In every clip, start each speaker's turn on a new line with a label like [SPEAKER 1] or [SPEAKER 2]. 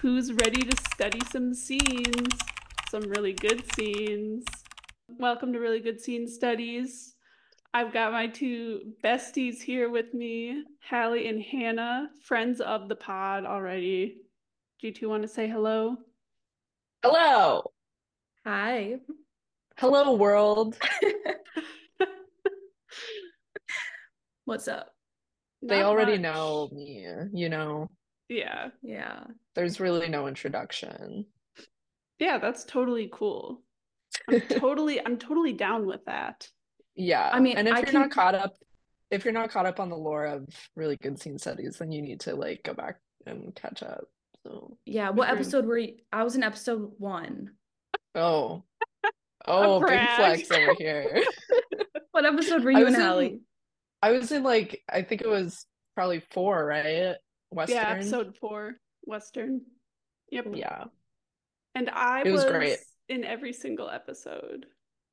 [SPEAKER 1] who's ready to study some scenes, some really good scenes. Welcome to Really Good Scene Studies. I've got my two besties here with me, Halle and Hannah, friends of the pod already. Do you two want to say hello?
[SPEAKER 2] Hello.
[SPEAKER 3] Hi.
[SPEAKER 2] Hello, world.
[SPEAKER 3] What's up?
[SPEAKER 2] They
[SPEAKER 1] Not
[SPEAKER 2] already
[SPEAKER 1] much.
[SPEAKER 2] know me, you know.
[SPEAKER 1] Yeah.
[SPEAKER 3] Yeah.
[SPEAKER 2] There's really no introduction.
[SPEAKER 1] Yeah, that's totally cool. I'm totally I'm totally down with that.
[SPEAKER 2] Yeah.
[SPEAKER 3] I mean,
[SPEAKER 2] and if
[SPEAKER 3] I
[SPEAKER 2] you're
[SPEAKER 3] can-
[SPEAKER 2] not caught up, if you're not caught up on the lore of really good scene studies, then you need to like go back and catch up. So,
[SPEAKER 3] Yeah. What episode were you? I was in episode one.
[SPEAKER 2] oh, oh, big flex over here.
[SPEAKER 3] What episode were you
[SPEAKER 2] in-
[SPEAKER 3] Halle?
[SPEAKER 2] I was in like, I think it was probably four, right? Western.
[SPEAKER 1] Yeah, episode four, Western. Yep.
[SPEAKER 2] Yeah,
[SPEAKER 1] And I
[SPEAKER 2] It was great.
[SPEAKER 1] in every single episode.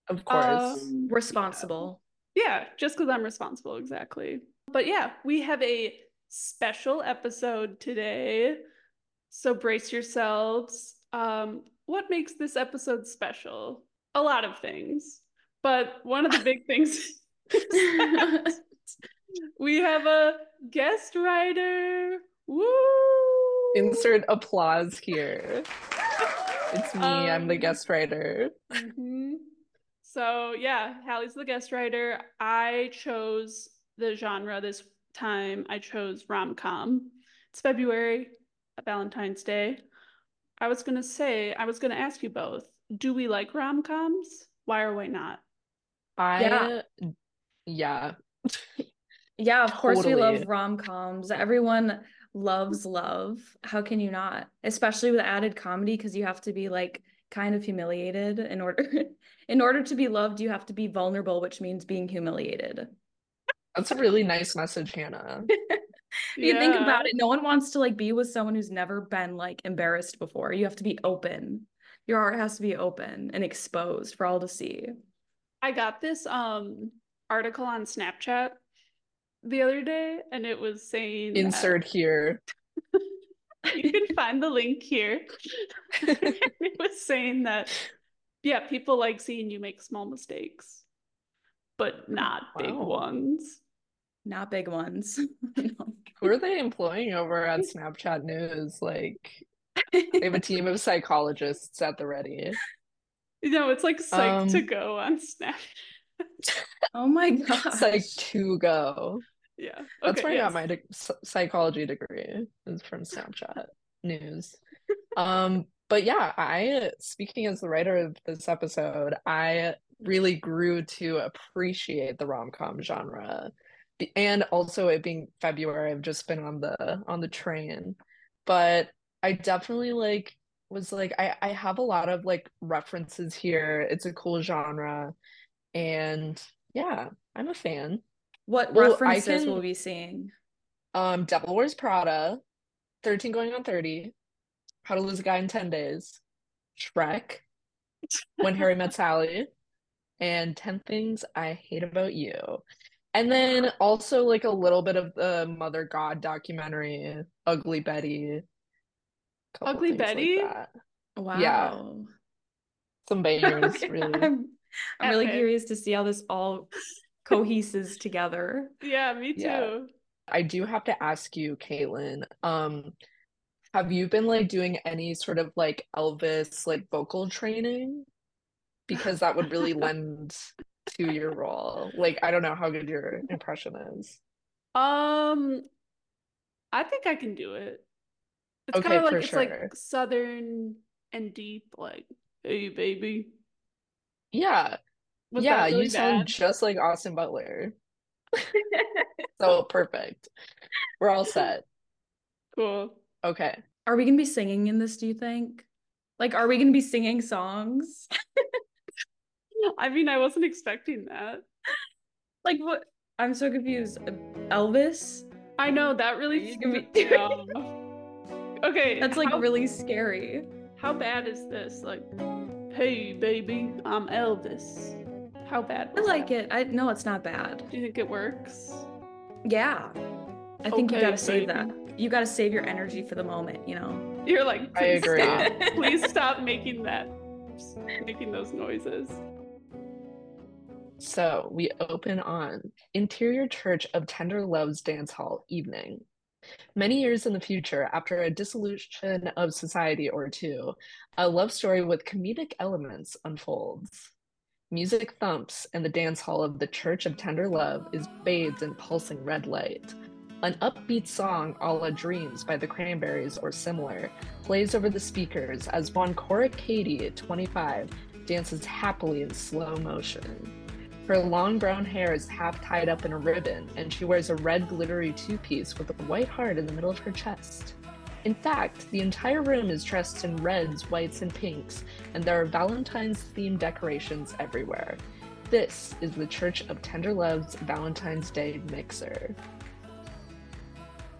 [SPEAKER 2] of course.
[SPEAKER 1] Um,
[SPEAKER 3] Responsible.
[SPEAKER 1] Yeah, just because I'm responsible, exactly. But yeah, we have a special episode today. So brace yourselves. Um, what makes this episode special? A lot of things. But one of the big things is that we have a guest writer. Woo!
[SPEAKER 2] Insert applause here. It's me. I'm the
[SPEAKER 1] Um,
[SPEAKER 2] guest writer.
[SPEAKER 1] Mhm. So yeah, Halle's the guest writer. I chose the genre this time. I chose rom-com. It's February, Valentine's Day. I was gonna say, I was gonna ask you both, do we like rom-coms? Why or why not?
[SPEAKER 2] I, yeah.
[SPEAKER 3] Yeah, yeah of course we love rom-coms. Everyone loves love. How can you not? Especially with added comedy, because you have to be like kind of humiliated in order in order to be loved, you have to be vulnerable, which means being humiliated.
[SPEAKER 2] That's a really nice message, Hannah.
[SPEAKER 3] If you think about it, no one wants to like be with someone who's never been like embarrassed before. You have to be open. Your heart has to be open and exposed for all to see.
[SPEAKER 1] I got this um article on Snapchat the other day, and it was saying that-
[SPEAKER 2] Insert here.
[SPEAKER 1] you can find the link here. it was saying that, yeah, people like seeing you make small mistakes, but not big ones.
[SPEAKER 3] Not big ones. No.
[SPEAKER 2] Who are they employing over at Snapchat News? Like, they have a team of psychologists at the ready.
[SPEAKER 1] You know, it's like psych to
[SPEAKER 2] Um,
[SPEAKER 1] go on Snap.
[SPEAKER 3] Oh my gosh.
[SPEAKER 2] It's like to go.
[SPEAKER 1] Yeah.
[SPEAKER 2] That's
[SPEAKER 1] okay,
[SPEAKER 2] where I got my de- psychology degree is from Snapchat News. Um, but yeah, I speaking as the writer of this episode, I really grew to appreciate the rom-com genre. And also it being February, I've just been on the on the train. But I definitely like was like I I have a lot of like references here. It's a cool genre and yeah, I'm a fan.
[SPEAKER 3] What
[SPEAKER 2] Well,
[SPEAKER 3] references
[SPEAKER 2] can-
[SPEAKER 3] will we be seeing?
[SPEAKER 2] Um, Devil Wears Prada, 13 Going on 30, How to Lose a Guy in 10 Days, Shrek, When Harry Met Sally, and 10 Things I Hate About You. And then also like a little bit of the Mother God documentary, Ugly Betty.
[SPEAKER 1] Ugly
[SPEAKER 2] like
[SPEAKER 1] Betty?
[SPEAKER 2] that.
[SPEAKER 3] Wow.
[SPEAKER 2] Some bangers, really.
[SPEAKER 3] I'm, I'm really curious to see how this all coheses together.
[SPEAKER 1] Yeah, me too.
[SPEAKER 2] Yeah. I do have to ask you, Caitlin, um, have you been like doing any sort of like Elvis like vocal training? Because that would really lend to your role. Like, I don't know how good your impression is.
[SPEAKER 1] Um, I think I can do it. It's
[SPEAKER 2] Okay,
[SPEAKER 1] kind of like
[SPEAKER 2] for
[SPEAKER 1] it's like southern and deep, like, hey baby.
[SPEAKER 2] Yeah,
[SPEAKER 1] Was
[SPEAKER 2] yeah,
[SPEAKER 1] really
[SPEAKER 2] you sound
[SPEAKER 1] bad?
[SPEAKER 2] just like Austin Butler. So perfect. We're all set.
[SPEAKER 1] Cool.
[SPEAKER 2] Okay.
[SPEAKER 3] Are we gonna be singing in this, do you think? Like, are we gonna be singing songs?
[SPEAKER 1] I mean, I wasn't expecting that.
[SPEAKER 3] Like, what? I'm so confused. Elvis?
[SPEAKER 1] I know that really
[SPEAKER 3] you gonna be
[SPEAKER 1] me. Okay,
[SPEAKER 3] That's like
[SPEAKER 1] how,
[SPEAKER 3] really scary.
[SPEAKER 1] how bad is this? Like, hey baby, I'm Elvis. How bad
[SPEAKER 3] I like
[SPEAKER 1] that?
[SPEAKER 3] it. I no, it's not bad.
[SPEAKER 1] Do you think it works?
[SPEAKER 3] Yeah. I think you gotta save that. You gotta save your energy for the moment, you know?
[SPEAKER 1] You're like,
[SPEAKER 2] I
[SPEAKER 1] please
[SPEAKER 2] agree.
[SPEAKER 1] stop. Please stop making that, making those noises.
[SPEAKER 2] So we open on Interior Church of Tender Loves Dance Hall evening. Many years in the future, after a dissolution of society or two, a love story with comedic elements unfolds. Music thumps, and the dance hall of the Church of Tender Love is bathed in pulsing red light. An upbeat song a la Dreams by the Cranberries or similar plays over the speakers as one Cora Katie, 25, dances happily in slow motion. Her long brown hair is half tied up in a ribbon, and she wears a red glittery two piece with a white heart in the middle of her chest. In fact, the entire room is dressed in reds, whites, and pinks, and there are Valentine's themed decorations everywhere. This is the Church of Tender Love's Valentine's Day mixer.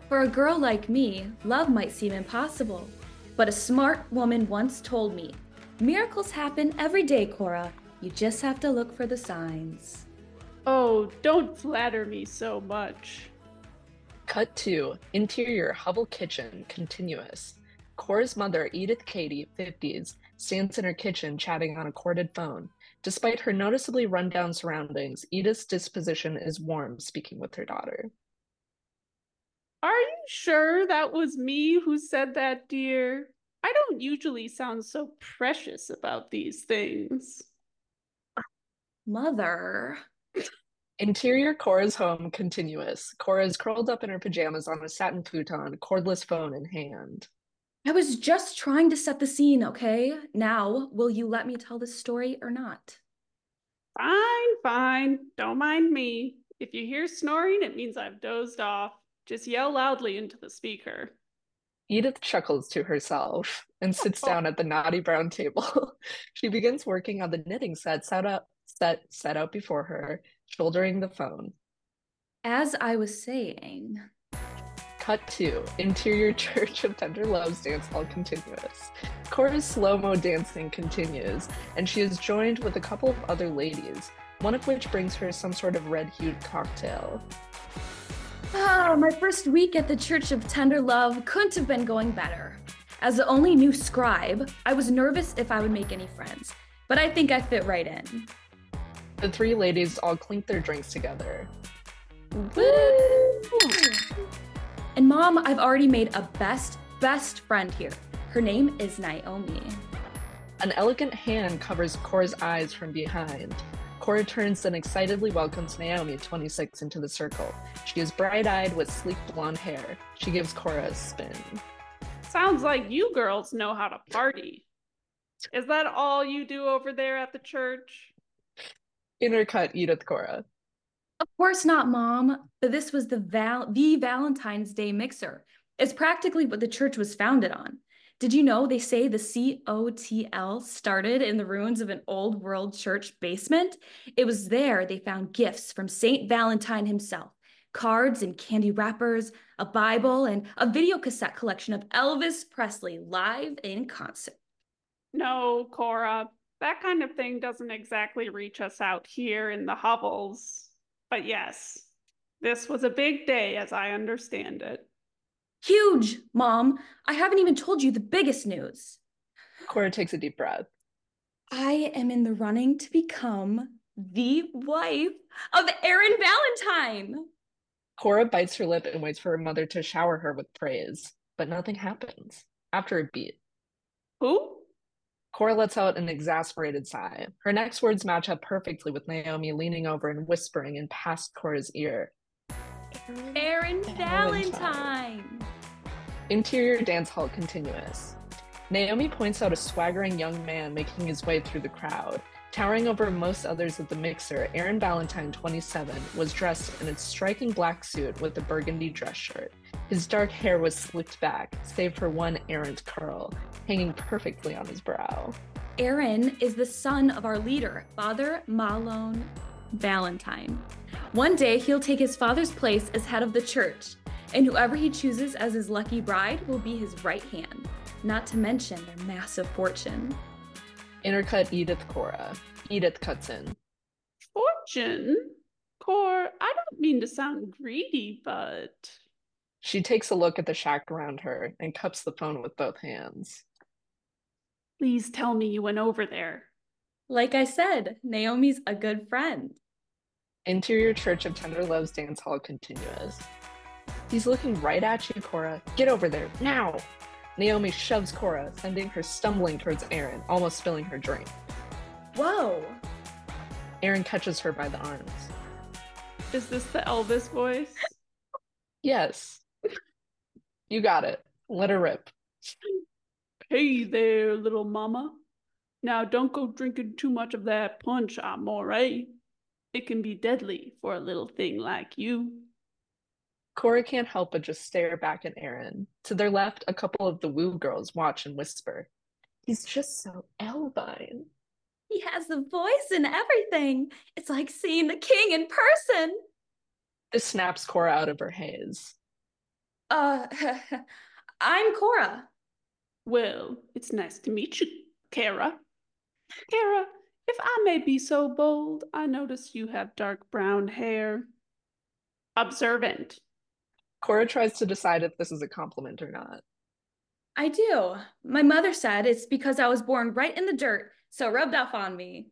[SPEAKER 3] For a girl like me, love might seem impossible. But a smart woman once told me miracles happen every day, Cora. You just have to look for the signs.
[SPEAKER 1] Oh, don't flatter me so much.
[SPEAKER 2] Cut to interior hovel kitchen continuous. Cora's mother, Edith Katie, 50s, stands in her kitchen chatting on a corded phone. Despite her noticeably rundown surroundings, Edith's disposition is warm speaking with her daughter.
[SPEAKER 1] Are you sure that was me who said that, dear? I don't usually sound so precious about these things.
[SPEAKER 3] Mother.
[SPEAKER 2] Interior Cora's home continuous. Cora is curled up in her pajamas on a satin futon, cordless phone in hand.
[SPEAKER 3] I was just trying to set the scene, okay? Now, will you let me tell this story or not?
[SPEAKER 1] Fine, fine. Don't mind me. If you hear snoring, it means I've dozed off. Just yell loudly into the speaker.
[SPEAKER 2] Edith chuckles to herself and sits oh. down at the naughty brown table. she begins working on the knitting set set up set set out before her, shouldering the phone.
[SPEAKER 3] As I was saying,
[SPEAKER 2] Cut to Interior Church of Tender Loves Dance Hall continuous. Cora's slow mo dancing continues, and she is joined with a couple of other ladies, one of which brings her some sort of red hued cocktail.
[SPEAKER 3] ah, my first week at the Church of Tender Love couldn't have been going better. As the only new scribe, I was nervous if I would make any friends, but I think I fit right in.
[SPEAKER 2] The three ladies all clink their drinks together.
[SPEAKER 3] And mom, I've already made a best, best friend here. Her name is Naomi.
[SPEAKER 2] An elegant hand covers Cora's eyes from behind. Cora turns and excitedly welcomes Naomi, 26, into the circle. She is bright eyed with sleek blonde hair. She gives Cora a spin.
[SPEAKER 1] Sounds like you girls know how to party. Is that all you do over there at the church?
[SPEAKER 2] Intercut Edith Cora.
[SPEAKER 3] Of course not, mom. But this was the val- the Valentine's Day mixer. It's practically what the church was founded on. Did you know they say the COTL started in the ruins of an old world church basement? It was there they found gifts from St. Valentine himself cards and candy wrappers, a Bible, and a video cassette collection of Elvis Presley live in concert.
[SPEAKER 1] No, Cora. That kind of thing doesn't exactly reach us out here in the hovels. But yes, this was a big day as I understand it.
[SPEAKER 3] Huge, mom. I haven't even told you the biggest news.
[SPEAKER 2] Cora takes a deep breath.
[SPEAKER 3] I am in the running to become the wife of Aaron Valentine.
[SPEAKER 2] Cora bites her lip and waits for her mother to shower her with praise, but nothing happens. After a beat,
[SPEAKER 1] Who?
[SPEAKER 2] Cora lets out an exasperated sigh. Her next words match up perfectly with Naomi leaning over and whispering in past Cora's ear.
[SPEAKER 3] Aaron
[SPEAKER 2] Valentine.
[SPEAKER 3] Valentine.
[SPEAKER 2] Interior dance hall continuous. Naomi points out a swaggering young man making his way through the crowd. Towering over most others at the mixer, Aaron Valentine, 27, was dressed in a striking black suit with a burgundy dress shirt. His dark hair was slicked back, save for one errant curl, hanging perfectly on his brow.
[SPEAKER 3] Aaron is the son of our leader, Father Malone Valentine. One day he'll take his father's place as head of the church, and whoever he chooses as his lucky bride will be his right hand, not to mention their massive fortune.
[SPEAKER 2] Intercut Edith Cora. Edith cuts in.
[SPEAKER 1] Fortune? Cor, I don't mean to sound greedy, but
[SPEAKER 2] She takes a look at the shack around her and cups the phone with both hands.
[SPEAKER 1] Please tell me you went over there.
[SPEAKER 3] Like I said, Naomi's a good friend.
[SPEAKER 2] Interior Church of Tender Loves dance hall continues. He's looking right at you, Cora. Get over there, now! Naomi shoves Cora, sending her stumbling towards Aaron, almost spilling her drink.
[SPEAKER 3] Whoa!
[SPEAKER 2] Aaron catches her by the arms.
[SPEAKER 1] Is this the Elvis voice?
[SPEAKER 2] Yes. You got it. Let her rip.
[SPEAKER 1] Hey there, little mama. Now don't go drinking too much of that punch, amore. It can be deadly for a little thing like you.
[SPEAKER 2] Cora can't help but just stare back at Aaron. To their left, a couple of the Woo girls watch and whisper. He's just so Elvine.
[SPEAKER 3] He has the voice and everything. It's like seeing the king in person.
[SPEAKER 2] This snaps Cora out of her haze.
[SPEAKER 3] Uh, I'm Cora.
[SPEAKER 1] Well, it's nice to meet you, Kara. Kara, if I may be so bold, I notice you have dark brown hair. Observant.
[SPEAKER 2] Cora tries to decide if this is a compliment or not.
[SPEAKER 3] I do. My mother said it's because I was born right in the dirt, so rubbed off on me.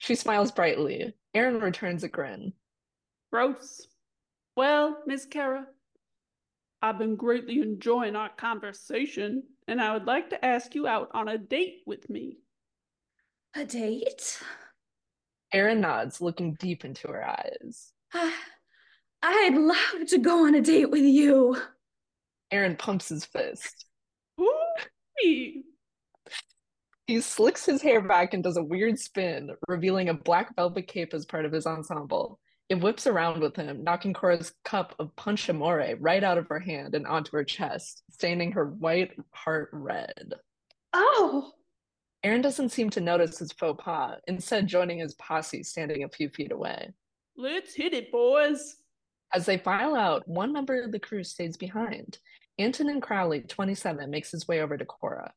[SPEAKER 2] She smiles brightly. Aaron returns a grin.
[SPEAKER 1] Gross. Well, Miss Kara, I've been greatly enjoying our conversation, and I would like to ask you out on a date with me.
[SPEAKER 3] A date?
[SPEAKER 2] Aaron nods, looking deep into her eyes.
[SPEAKER 3] I'd love to go on a date with you.
[SPEAKER 2] Aaron pumps his fist.
[SPEAKER 1] Ooh.
[SPEAKER 2] He slicks his hair back and does a weird spin, revealing a black velvet cape as part of his ensemble. It whips around with him, knocking Cora's cup of punch amore right out of her hand and onto her chest, staining her white heart red.
[SPEAKER 3] Oh!
[SPEAKER 2] Aaron doesn't seem to notice his faux pas, instead joining his posse standing a few feet away.
[SPEAKER 1] Let's hit it, boys.
[SPEAKER 2] As they file out, one member of the crew stays behind. Antonin Crowley, 27, makes his way over to Cora.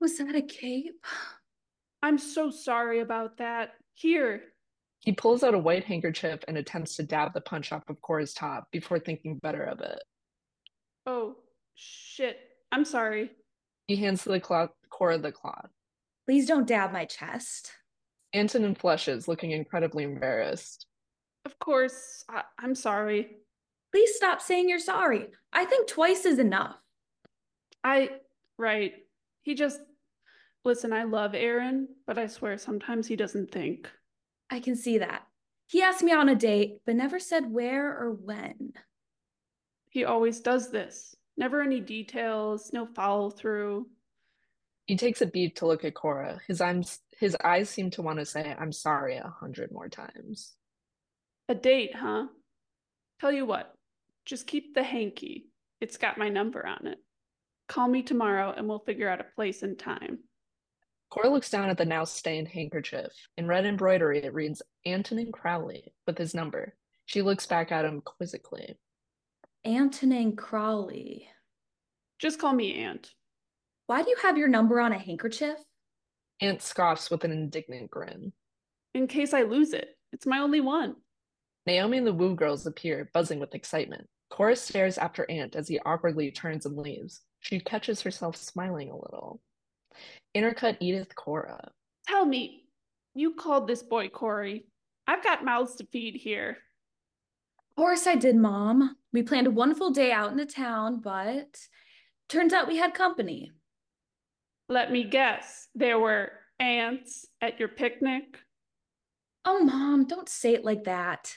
[SPEAKER 3] Was that a cape?
[SPEAKER 1] I'm so sorry about that. Here.
[SPEAKER 2] He pulls out a white handkerchief and attempts to dab the punch off of Cora's top before thinking better of it.
[SPEAKER 1] Oh, shit. I'm sorry.
[SPEAKER 2] He hands the cloth, Cora the cloth.
[SPEAKER 3] Please don't dab my chest.
[SPEAKER 2] Antonin flushes, looking incredibly embarrassed.
[SPEAKER 1] Of course, I- I'm sorry.
[SPEAKER 3] Please stop saying you're sorry. I think twice is enough.
[SPEAKER 1] I, right. He just, listen, I love Aaron, but I swear sometimes he doesn't think.
[SPEAKER 3] I can see that. He asked me on a date, but never said where or when.
[SPEAKER 1] He always does this. Never any details, no follow through.
[SPEAKER 2] He takes a beat to look at Cora. His eyes, his eyes seem to want to say, I'm sorry, a hundred more times.
[SPEAKER 1] A date, huh? Tell you what, just keep the hanky. It's got my number on it. Call me tomorrow and we'll figure out a place and time.
[SPEAKER 2] Cora looks down at the now stained handkerchief. In red embroidery, it reads Antonin Crowley with his number. She looks back at him quizzically.
[SPEAKER 3] Antonin Crowley.
[SPEAKER 1] Just call me Ant.
[SPEAKER 3] Why do you have your number on a handkerchief?
[SPEAKER 2] Ant scoffs with an indignant grin.
[SPEAKER 1] In case I lose it, it's my only one.
[SPEAKER 2] Naomi and the Woo girls appear, buzzing with excitement. Cora stares after Ant as he awkwardly turns and leaves. She catches herself smiling a little. Intercut Edith Cora.
[SPEAKER 1] Tell me, you called this boy Corey. I've got mouths to feed here.
[SPEAKER 3] Of course I did, Mom. We planned a wonderful day out in the town, but turns out we had company.
[SPEAKER 1] Let me guess, there were ants at your picnic?
[SPEAKER 3] Oh, Mom, don't say it like that.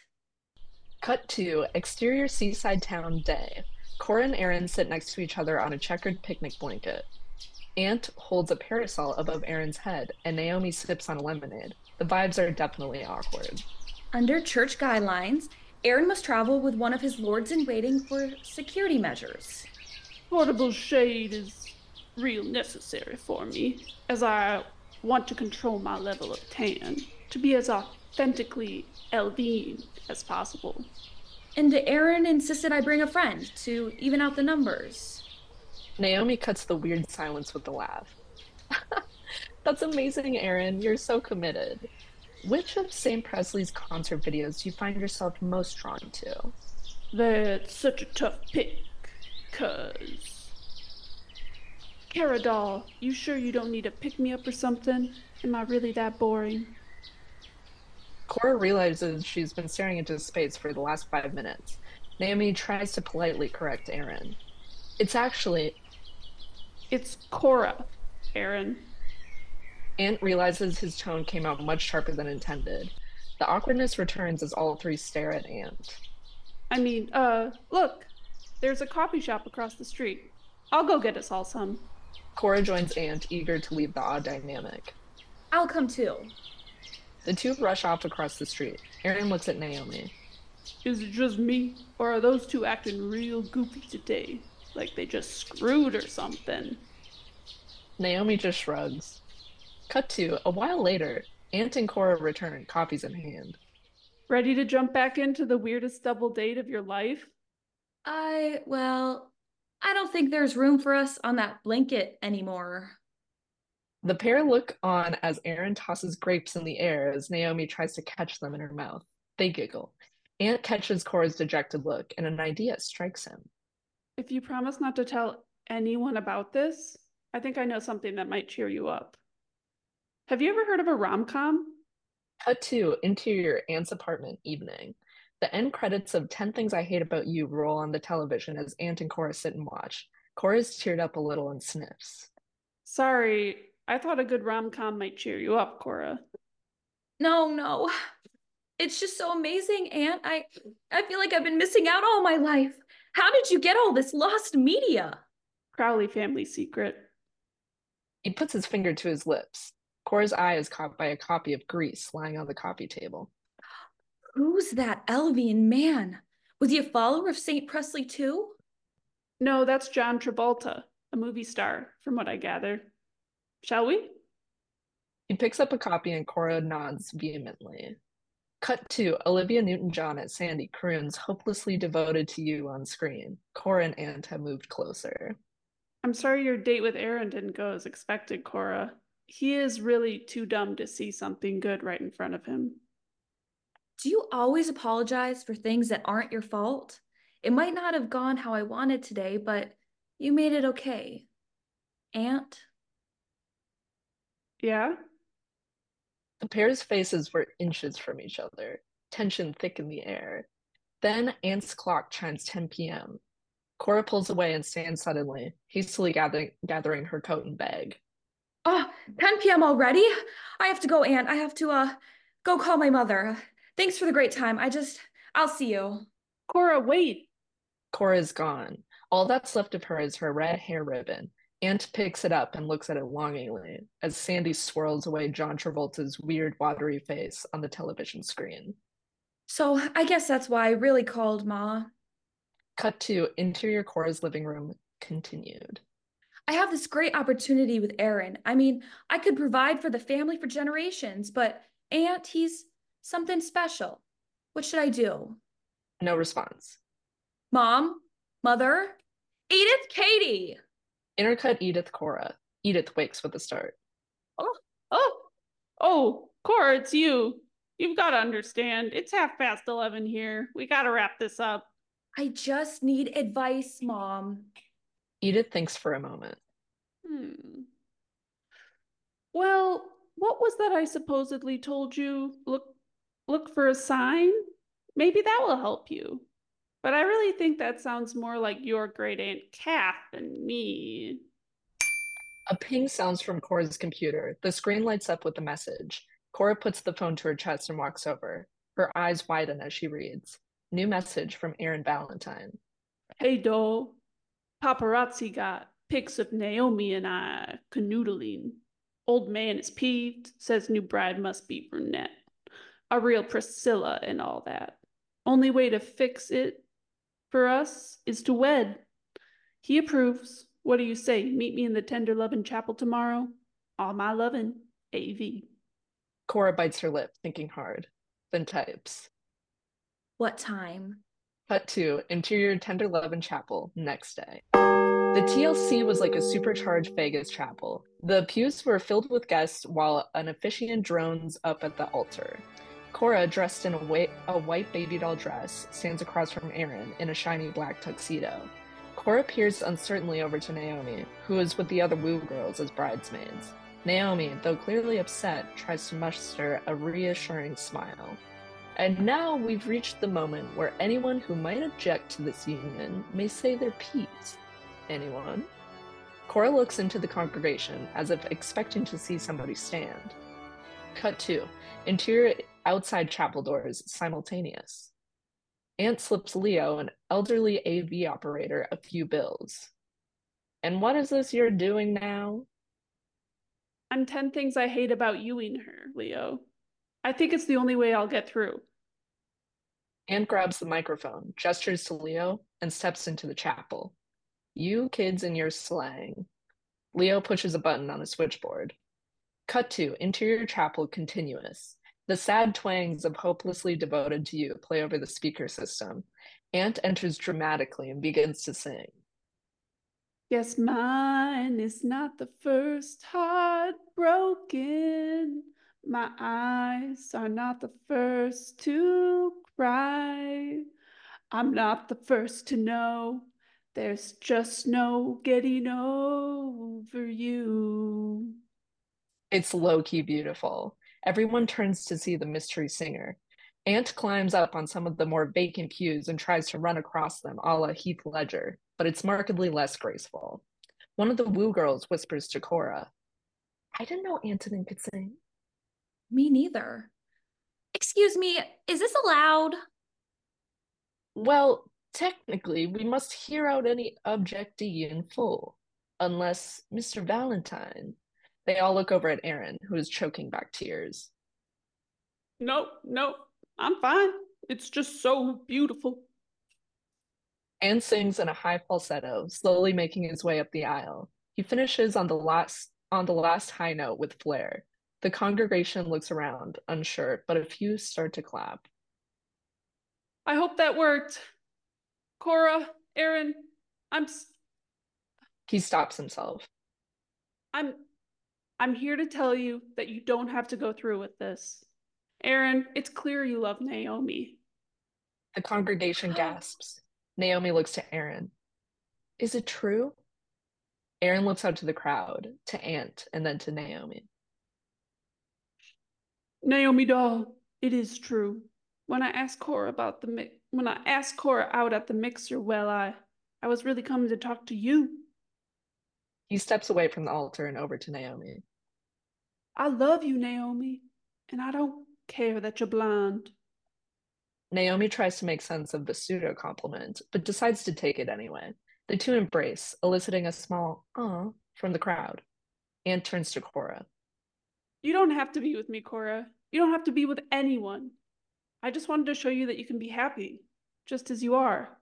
[SPEAKER 2] Cut to exterior seaside town day. Cora and Aaron sit next to each other on a checkered picnic blanket. Ant holds a parasol above Aaron's head, and Naomi sips on a lemonade. The vibes are definitely awkward.
[SPEAKER 3] Under church guidelines, Aaron must travel with one of his lords in waiting for security measures.
[SPEAKER 1] Portable shade is real necessary for me, as I want to control my level of tan, to be as authentically Elvine as possible.
[SPEAKER 3] And Aaron insisted I bring a friend to even out the numbers.
[SPEAKER 2] Naomi cuts the weird silence with a laugh. That's amazing, Aaron. You're so committed. Which of St. Presley's concert videos do you find yourself most drawn to?
[SPEAKER 1] That's such a tough pick. Cause. Kara doll, you sure you don't need a pick me up or something? Am I really that boring?
[SPEAKER 2] Cora realizes she's been staring into space for the last five minutes. Naomi tries to politely correct Aaron. It's actually.
[SPEAKER 1] It's Cora, Aaron.
[SPEAKER 2] Ant realizes his tone came out much sharper than intended. The awkwardness returns as all three stare at Ant.
[SPEAKER 1] I mean, uh, look, there's a coffee shop across the street. I'll go get us all some.
[SPEAKER 2] Cora joins Ant, eager to leave the odd dynamic.
[SPEAKER 3] I'll come too.
[SPEAKER 2] The two rush off across the street. Aaron looks at Naomi.
[SPEAKER 1] Is it just me, or are those two acting real goofy today? Like they just screwed or something?
[SPEAKER 2] Naomi just shrugs. Cut to, a while later, Ant and Cora return, coffees in hand.
[SPEAKER 1] Ready to jump back into the weirdest double date of your life?
[SPEAKER 3] I, well, I don't think there's room for us on that blanket anymore.
[SPEAKER 2] The pair look on as Aaron tosses grapes in the air as Naomi tries to catch them in her mouth. They giggle. Ant catches Cora's dejected look, and an idea strikes him.
[SPEAKER 1] If you promise not to tell anyone about this, I think I know something that might cheer you up. Have you ever heard of a rom com?
[SPEAKER 2] Cut to interior Ant's apartment evening. The end credits of 10 Things I Hate About You roll on the television as Ant and Cora sit and watch. Cora's teared up a little and sniffs.
[SPEAKER 1] Sorry, I thought a good rom com might cheer you up, Cora.
[SPEAKER 3] No, no. It's just so amazing, Ant. I I feel like I've been missing out all my life. How did you get all this lost media?
[SPEAKER 1] Crowley family secret.
[SPEAKER 2] He puts his finger to his lips. Cora's eye is caught by a copy of Grease lying on the coffee table.
[SPEAKER 3] Who's that Elvian man? Was he a follower of St. Presley too?
[SPEAKER 1] No, that's John Travolta, a movie star, from what I gather. Shall we?
[SPEAKER 2] He picks up a copy and Cora nods vehemently. Cut to Olivia Newton John at Sandy croons hopelessly devoted to you on screen. Cora and Ant have moved closer.
[SPEAKER 1] I'm sorry your date with Aaron didn't go as expected, Cora. He is really too dumb to see something good right in front of him.
[SPEAKER 3] Do you always apologize for things that aren't your fault? It might not have gone how I wanted today, but you made it okay. Ant?
[SPEAKER 1] Yeah?
[SPEAKER 2] The pair's faces were inches from each other, tension thick in the air. Then Ant's clock chimes 10 p.m. Cora pulls away and stands suddenly, hastily gathering, gathering her coat and bag.
[SPEAKER 3] Oh, 10 p.m. already? I have to go, Ant. I have to, uh, go call my mother. Thanks for the great time. I just, I'll see you.
[SPEAKER 1] Cora, wait.
[SPEAKER 2] Cora is gone. All that's left of her is her red hair ribbon. Ant picks it up and looks at it longingly as Sandy swirls away John Travolta's weird, watery face on the television screen.
[SPEAKER 3] So I guess that's why I really called Ma.
[SPEAKER 2] Cut to interior Cora's living room continued.
[SPEAKER 3] I have this great opportunity with Aaron. I mean, I could provide for the family for generations, but Ant, he's something special. What should I do?
[SPEAKER 2] No response.
[SPEAKER 3] Mom? Mother? Edith? Katie!
[SPEAKER 2] Intercut Edith Cora. Edith wakes with a start.
[SPEAKER 1] Oh, oh, oh, Cora, it's you. You've got to understand. It's half past 11 here. We got to wrap this up.
[SPEAKER 3] I just need advice, Mom.
[SPEAKER 2] Edith thinks for a moment.
[SPEAKER 1] Hmm. Well, what was that I supposedly told you? Look look for a sign? Maybe that will help you. But I really think that sounds more like your great aunt Kath than me.
[SPEAKER 2] A ping sounds from Cora's computer. The screen lights up with a message. Cora puts the phone to her chest and walks over. Her eyes widen as she reads. New message from Aaron Valentine.
[SPEAKER 1] Hey, doll. Paparazzi got pics of Naomi and I canoodling. Old man is peeved, says new bride must be brunette. A real Priscilla and all that. Only way to fix it for us is to wed. He approves. What do you say? Meet me in the tender loving chapel tomorrow? All my loving, AV.
[SPEAKER 2] Cora bites her lip, thinking hard, then types.
[SPEAKER 3] What time?
[SPEAKER 2] Cut to interior tender loving chapel next day. The TLC was like a supercharged Vegas chapel. The pews were filled with guests while an officiant drones up at the altar. Cora, dressed in a white, a white baby doll dress, stands across from Aaron in a shiny black tuxedo. Cora peers uncertainly over to Naomi, who is with the other Woo girls as bridesmaids. Naomi, though clearly upset, tries to muster a reassuring smile. And now we've reached the moment where anyone who might object to this union may say their piece. Anyone? Cora looks into the congregation as if expecting to see somebody stand. Cut to. Interior outside chapel doors simultaneous. Ant slips Leo, an elderly AV operator, a few bills. And what is this you're doing now?
[SPEAKER 1] I'm 10 things I hate about youing her, Leo. I think it's the only way I'll get through.
[SPEAKER 2] Ant grabs the microphone, gestures to Leo, and steps into the chapel. You kids and your slang. Leo pushes a button on a switchboard. Cut to interior chapel continuous. The sad twangs of Hopelessly Devoted to You play over the speaker system. Ant enters dramatically and begins to sing.
[SPEAKER 1] Guess mine is not the first heart broken. My eyes are not the first to cry. I'm not the first to know. There's just no getting over you.
[SPEAKER 2] It's low key beautiful. Everyone turns to see the mystery singer. Ant climbs up on some of the more vacant pews and tries to run across them a la Heath Ledger, but it's markedly less graceful. One of the Woo girls whispers to Cora, I didn't know Antonin could sing.
[SPEAKER 3] Me neither. Excuse me, is this allowed?
[SPEAKER 2] Well, technically, we must hear out any objectee in full, unless Mr. Valentine. They all look over at Aaron, who is choking back tears.
[SPEAKER 1] Nope, nope, I'm fine. It's just so beautiful.
[SPEAKER 2] Ant sings in a high falsetto, slowly making his way up the aisle. He finishes on the last on the last high note with flair. The congregation looks around, unsure, but a few start to clap.
[SPEAKER 1] I hope that worked. Cora, Aaron, I'm. S-
[SPEAKER 2] he stops himself.
[SPEAKER 1] I'm. I'm here to tell you that you don't have to go through with this. Aaron, it's clear you love Naomi.
[SPEAKER 2] The congregation gasps. Naomi looks to Aaron. Is it true? Aaron looks out to the crowd, to Ant, and then to Naomi.
[SPEAKER 1] Naomi doll, it is true. When I asked Cora about the mi- when I asked Cora out at the mixer, well, I I was really coming to talk to you.
[SPEAKER 2] He steps away from the altar and over to Naomi.
[SPEAKER 1] I love you, Naomi, and I don't care that you're blind.
[SPEAKER 2] Naomi tries to make sense of the pseudo compliment, but decides to take it anyway. The two embrace, eliciting a small "uh" from the crowd. Ant turns to Cora.
[SPEAKER 1] You don't have to be with me, Cora. You don't have to be with anyone. I just wanted to show you that you can be happy, just as you are.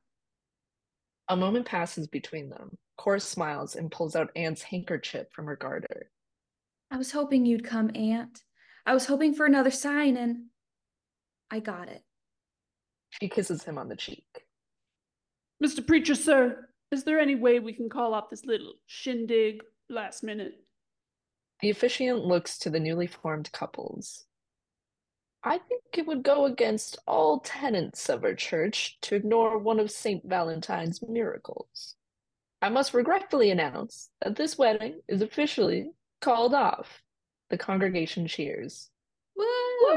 [SPEAKER 2] A moment passes between them. Cora smiles and pulls out Ant's handkerchief from her garter.
[SPEAKER 3] I was hoping you'd come, Ant. I was hoping for another sign, and I got it.
[SPEAKER 2] She kisses him on the cheek.
[SPEAKER 1] Mr. Preacher, sir, is there any way we can call off this little shindig last minute?
[SPEAKER 2] The officiant looks to the newly formed couples. I think it would go against all tenets of our church to ignore one of St. Valentine's miracles. I must regretfully announce that this wedding is officially called off. The congregation cheers.
[SPEAKER 3] Woo!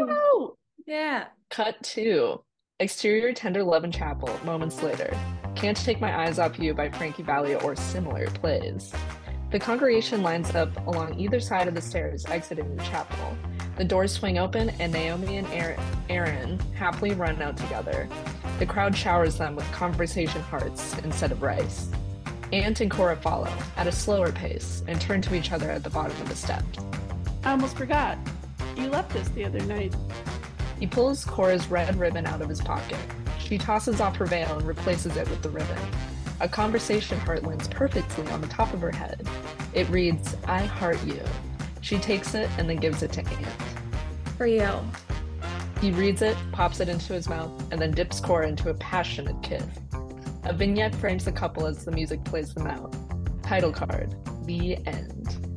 [SPEAKER 2] Woo!
[SPEAKER 3] Yeah.
[SPEAKER 2] Cut to. Exterior Tender Love and Chapel, moments later. Can't Take My Eyes Off You by Frankie Valli or similar plays. The congregation lines up along either side of the stairs exiting the chapel. The doors swing open, and Naomi and Aaron happily run out together. The crowd showers them with conversation hearts instead of rice. Ant and Cora follow at a slower pace and turn to each other at the bottom of the steps.
[SPEAKER 1] I almost forgot. You left us the other night.
[SPEAKER 2] He pulls Cora's red ribbon out of his pocket. She tosses off her veil and replaces it with the ribbon. A conversation heart lands perfectly on the top of her head. It reads, I heart you. She takes it and then gives it to Ant.
[SPEAKER 3] For you.
[SPEAKER 2] He reads it, pops it into his mouth, and then dips Cora into a passionate kiss. A vignette frames the couple as the music plays them out. Title card, The End.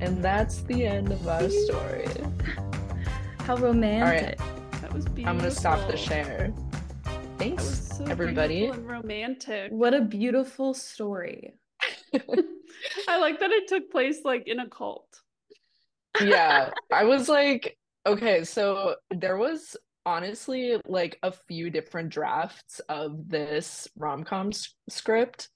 [SPEAKER 2] And that's the end of our story.
[SPEAKER 3] How romantic.
[SPEAKER 1] That was beautiful.
[SPEAKER 2] I'm gonna stop the share. Thanks,
[SPEAKER 1] so
[SPEAKER 2] everybody.
[SPEAKER 1] And romantic.
[SPEAKER 3] What a beautiful story.
[SPEAKER 1] I like that it took place like in a cult.
[SPEAKER 2] yeah, I was like, okay, so there was honestly like a few different drafts of this rom-com s- script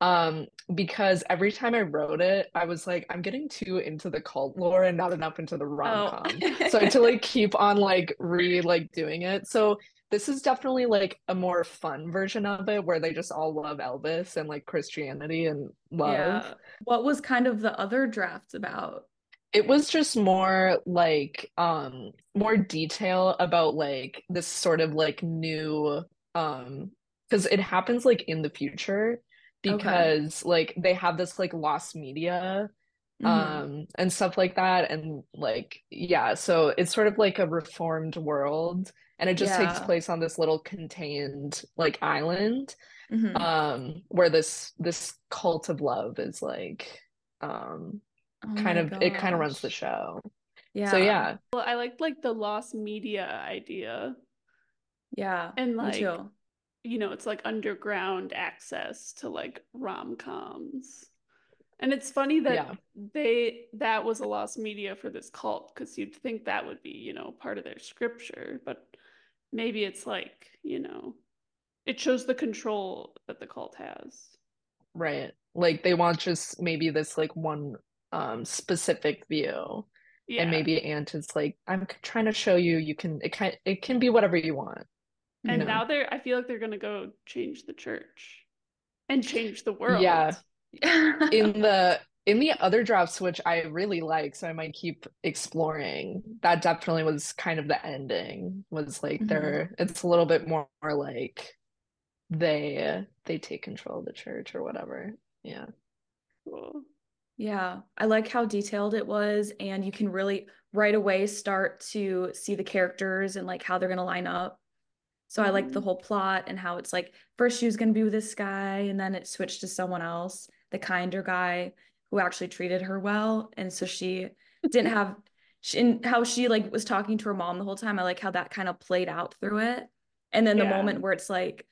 [SPEAKER 2] um because every time i wrote it i was like i'm getting too into the cult lore and not enough into the rom-com
[SPEAKER 3] Oh.
[SPEAKER 2] so i had to like keep on like re like doing it so this is definitely like a more fun version of it where they just all love elvis and like christianity and love
[SPEAKER 3] Yeah. What was kind of the other drafts about?
[SPEAKER 2] It was just more like um more detail about like this sort of like new um because it happens like in the future because like they have this like lost media
[SPEAKER 3] Mhm.
[SPEAKER 2] um and stuff like that and like yeah so it's sort of like a reformed world and it just takes place on this little contained like island
[SPEAKER 3] Mhm.
[SPEAKER 2] um where this this cult of love is like um
[SPEAKER 3] Oh
[SPEAKER 2] kind
[SPEAKER 3] my
[SPEAKER 2] of it kind of runs the show.
[SPEAKER 3] Yeah.
[SPEAKER 2] So yeah,
[SPEAKER 1] Well, I liked like the lost media idea.
[SPEAKER 3] Yeah.
[SPEAKER 1] And
[SPEAKER 3] Me
[SPEAKER 1] like
[SPEAKER 3] too.
[SPEAKER 1] you know, it's like underground access to like rom-coms. And it's funny that
[SPEAKER 2] Yeah.
[SPEAKER 1] they that was a lost media for this cult because you'd think that would be, you know, part of their scripture, but maybe it's like, you know, it shows the control that the cult has.
[SPEAKER 2] right. Like they want just maybe this like one um specific view.
[SPEAKER 1] Yeah.
[SPEAKER 2] And maybe Ant is like, I'm trying to show you you can it can it can be whatever you want. you
[SPEAKER 1] and
[SPEAKER 2] know?
[SPEAKER 1] now they're I feel like they're gonna go change the church and change the world.
[SPEAKER 2] Yeah. In the in the other drafts, which I really like, so I might keep exploring, that definitely was kind of the ending, was like
[SPEAKER 3] Mhm.
[SPEAKER 2] they're it's a little bit more like they they take control of the church or whatever. Yeah.
[SPEAKER 1] Cool.
[SPEAKER 3] Yeah, I like how detailed it was, and you can really right away start to see the characters and like how they're gonna line up. So I like the
[SPEAKER 1] Mhm.
[SPEAKER 3] whole plot and how it's like first she was gonna be with this guy, and then it switched to someone else, the kinder guy who actually treated her well, and so she didn't have she, and how she like was talking to her mom the whole time. I like how that kind of played out through it, and then the
[SPEAKER 1] Yeah.
[SPEAKER 3] moment where it's like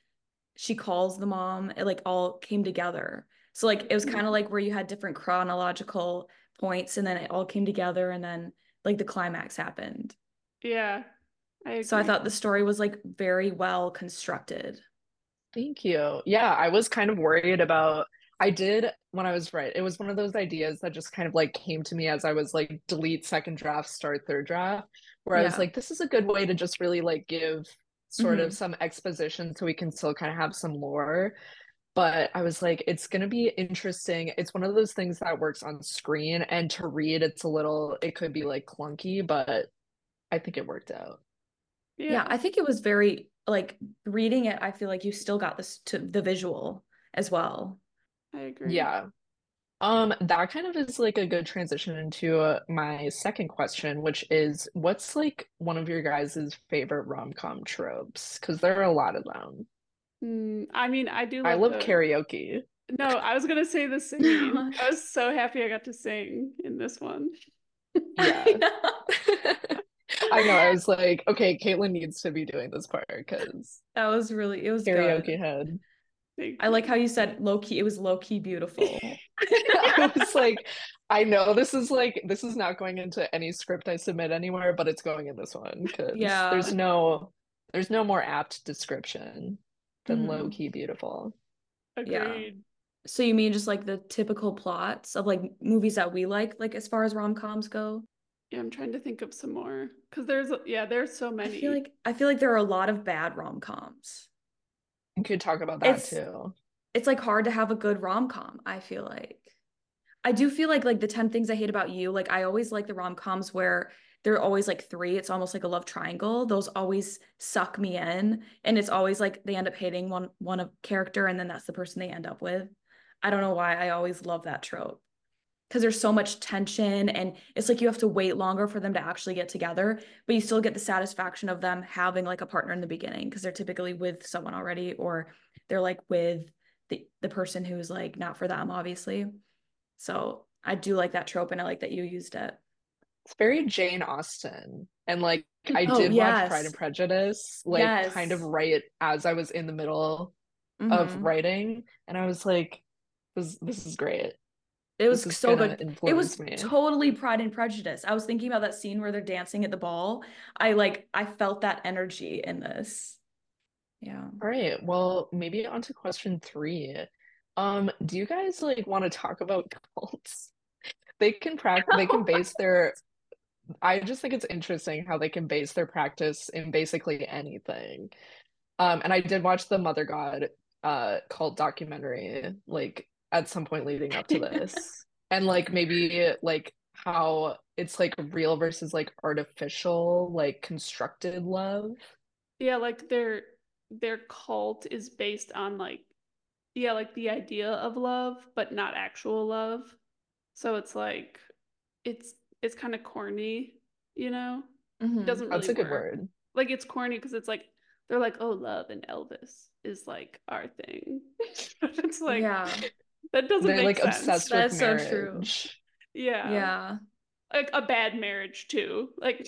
[SPEAKER 3] she calls the mom, it like all came together. So like it was kind
[SPEAKER 1] Mhm.
[SPEAKER 3] of like where you had different chronological points and then it all came together and then like the climax happened.
[SPEAKER 1] Yeah. I
[SPEAKER 3] So I thought the story was like very well constructed.
[SPEAKER 2] Thank you. Yeah, I was kind of worried about I did when I was right. It was one of those ideas that just kind of like came to me as I was like delete second draft, start third draft, where I was like, this is a good way to just really like give sort
[SPEAKER 3] Mhm.
[SPEAKER 2] of some exposition so we can still kind of have some lore. But I was like, it's gonna be interesting. It's one of those things that works on screen and to read, it's a little, it could be like clunky, but I think it worked out.
[SPEAKER 3] Yeah, I think it was very like reading it, I feel like you still got this to the visual as well.
[SPEAKER 1] I agree.
[SPEAKER 2] Yeah. Um, that kind of is like a good transition into uh, my second question, which is what's like one of your guys' favorite rom-com tropes? Because there are a lot of them.
[SPEAKER 1] Mm, I mean, I do
[SPEAKER 2] I
[SPEAKER 1] love
[SPEAKER 2] love
[SPEAKER 1] the-
[SPEAKER 2] karaoke.
[SPEAKER 1] No, I was gonna say the singing. I was so happy I got to sing in this one.
[SPEAKER 2] Yeah. I know. I was like, okay, Caitlin needs to be doing this part because
[SPEAKER 3] That was really it was
[SPEAKER 2] karaoke
[SPEAKER 3] good.
[SPEAKER 2] head.
[SPEAKER 1] Thank
[SPEAKER 3] I like how you said low key, it was low key beautiful.
[SPEAKER 2] I was like, I know this is like this is not going into any script I submit anywhere, but it's going in this one because
[SPEAKER 3] Yeah.
[SPEAKER 2] there's no there's no more apt description than
[SPEAKER 3] Mhm.
[SPEAKER 2] low key beautiful.
[SPEAKER 3] Yeah.
[SPEAKER 1] Agreed.
[SPEAKER 3] So you mean just like the typical plots of like movies that we like, like as far as rom-coms go?
[SPEAKER 1] Yeah, I'm trying to think of some more because there's yeah, there's so many.
[SPEAKER 3] I
[SPEAKER 1] many.
[SPEAKER 3] feel like I feel like there are a lot of bad rom-coms.
[SPEAKER 2] You could talk about that
[SPEAKER 3] It's-
[SPEAKER 2] too.
[SPEAKER 3] It's like hard to have a good rom-com, I feel like. I do feel like like the 10 things I hate about you, like I always like the rom-coms where they're always like three. It's almost like a love triangle. Those always suck me in. And it's always like they end up hating one one of character and then that's the person they end up with. I don't know why I always love that trope. Because there's so much tension and it's like you have to wait longer for them to actually get together, but you still get the satisfaction of them having like a partner in the beginning because they're typically with someone already or they're like with the the person who's like not for them, obviously. So I do like that trope and I like that you used it.
[SPEAKER 2] It's very Jane Austen. And like I
[SPEAKER 3] Oh,
[SPEAKER 2] did watch. Pride and Prejudice, like kind of right as I was in the middle of
[SPEAKER 3] Mhm.
[SPEAKER 2] writing, and I was like, this this is great.
[SPEAKER 3] It was so good. It was
[SPEAKER 2] me.
[SPEAKER 3] totally Pride and Prejudice. I was thinking about that scene where they're dancing at the ball. I like I felt that energy in this. Yeah.
[SPEAKER 2] All right, well, maybe on to question three. Um, do you guys like want to talk about cults? They can practice, they can base their, I just think it's interesting how they can base their practice in basically anything. Um, and I did watch the Mother God uh cult documentary like at some point leading up to this. And like maybe like how it's like real versus like artificial, like constructed love.
[SPEAKER 1] Yeah, like their their cult is based on like yeah, like the idea of love, but not actual love. So it's like it's it's kind of corny, you know? It
[SPEAKER 3] Mhm.
[SPEAKER 1] doesn't
[SPEAKER 2] That's a good
[SPEAKER 1] work.
[SPEAKER 2] word.
[SPEAKER 1] Like it's corny because it's like they're like, oh, love and Elvis is like our thing. But it's like
[SPEAKER 3] Yeah.
[SPEAKER 1] that doesn't
[SPEAKER 2] They're
[SPEAKER 1] make
[SPEAKER 2] like
[SPEAKER 1] sense.
[SPEAKER 2] obsessed
[SPEAKER 3] That's
[SPEAKER 2] with
[SPEAKER 3] so true.
[SPEAKER 1] Yeah.
[SPEAKER 3] Yeah.
[SPEAKER 1] Like a bad marriage too. Like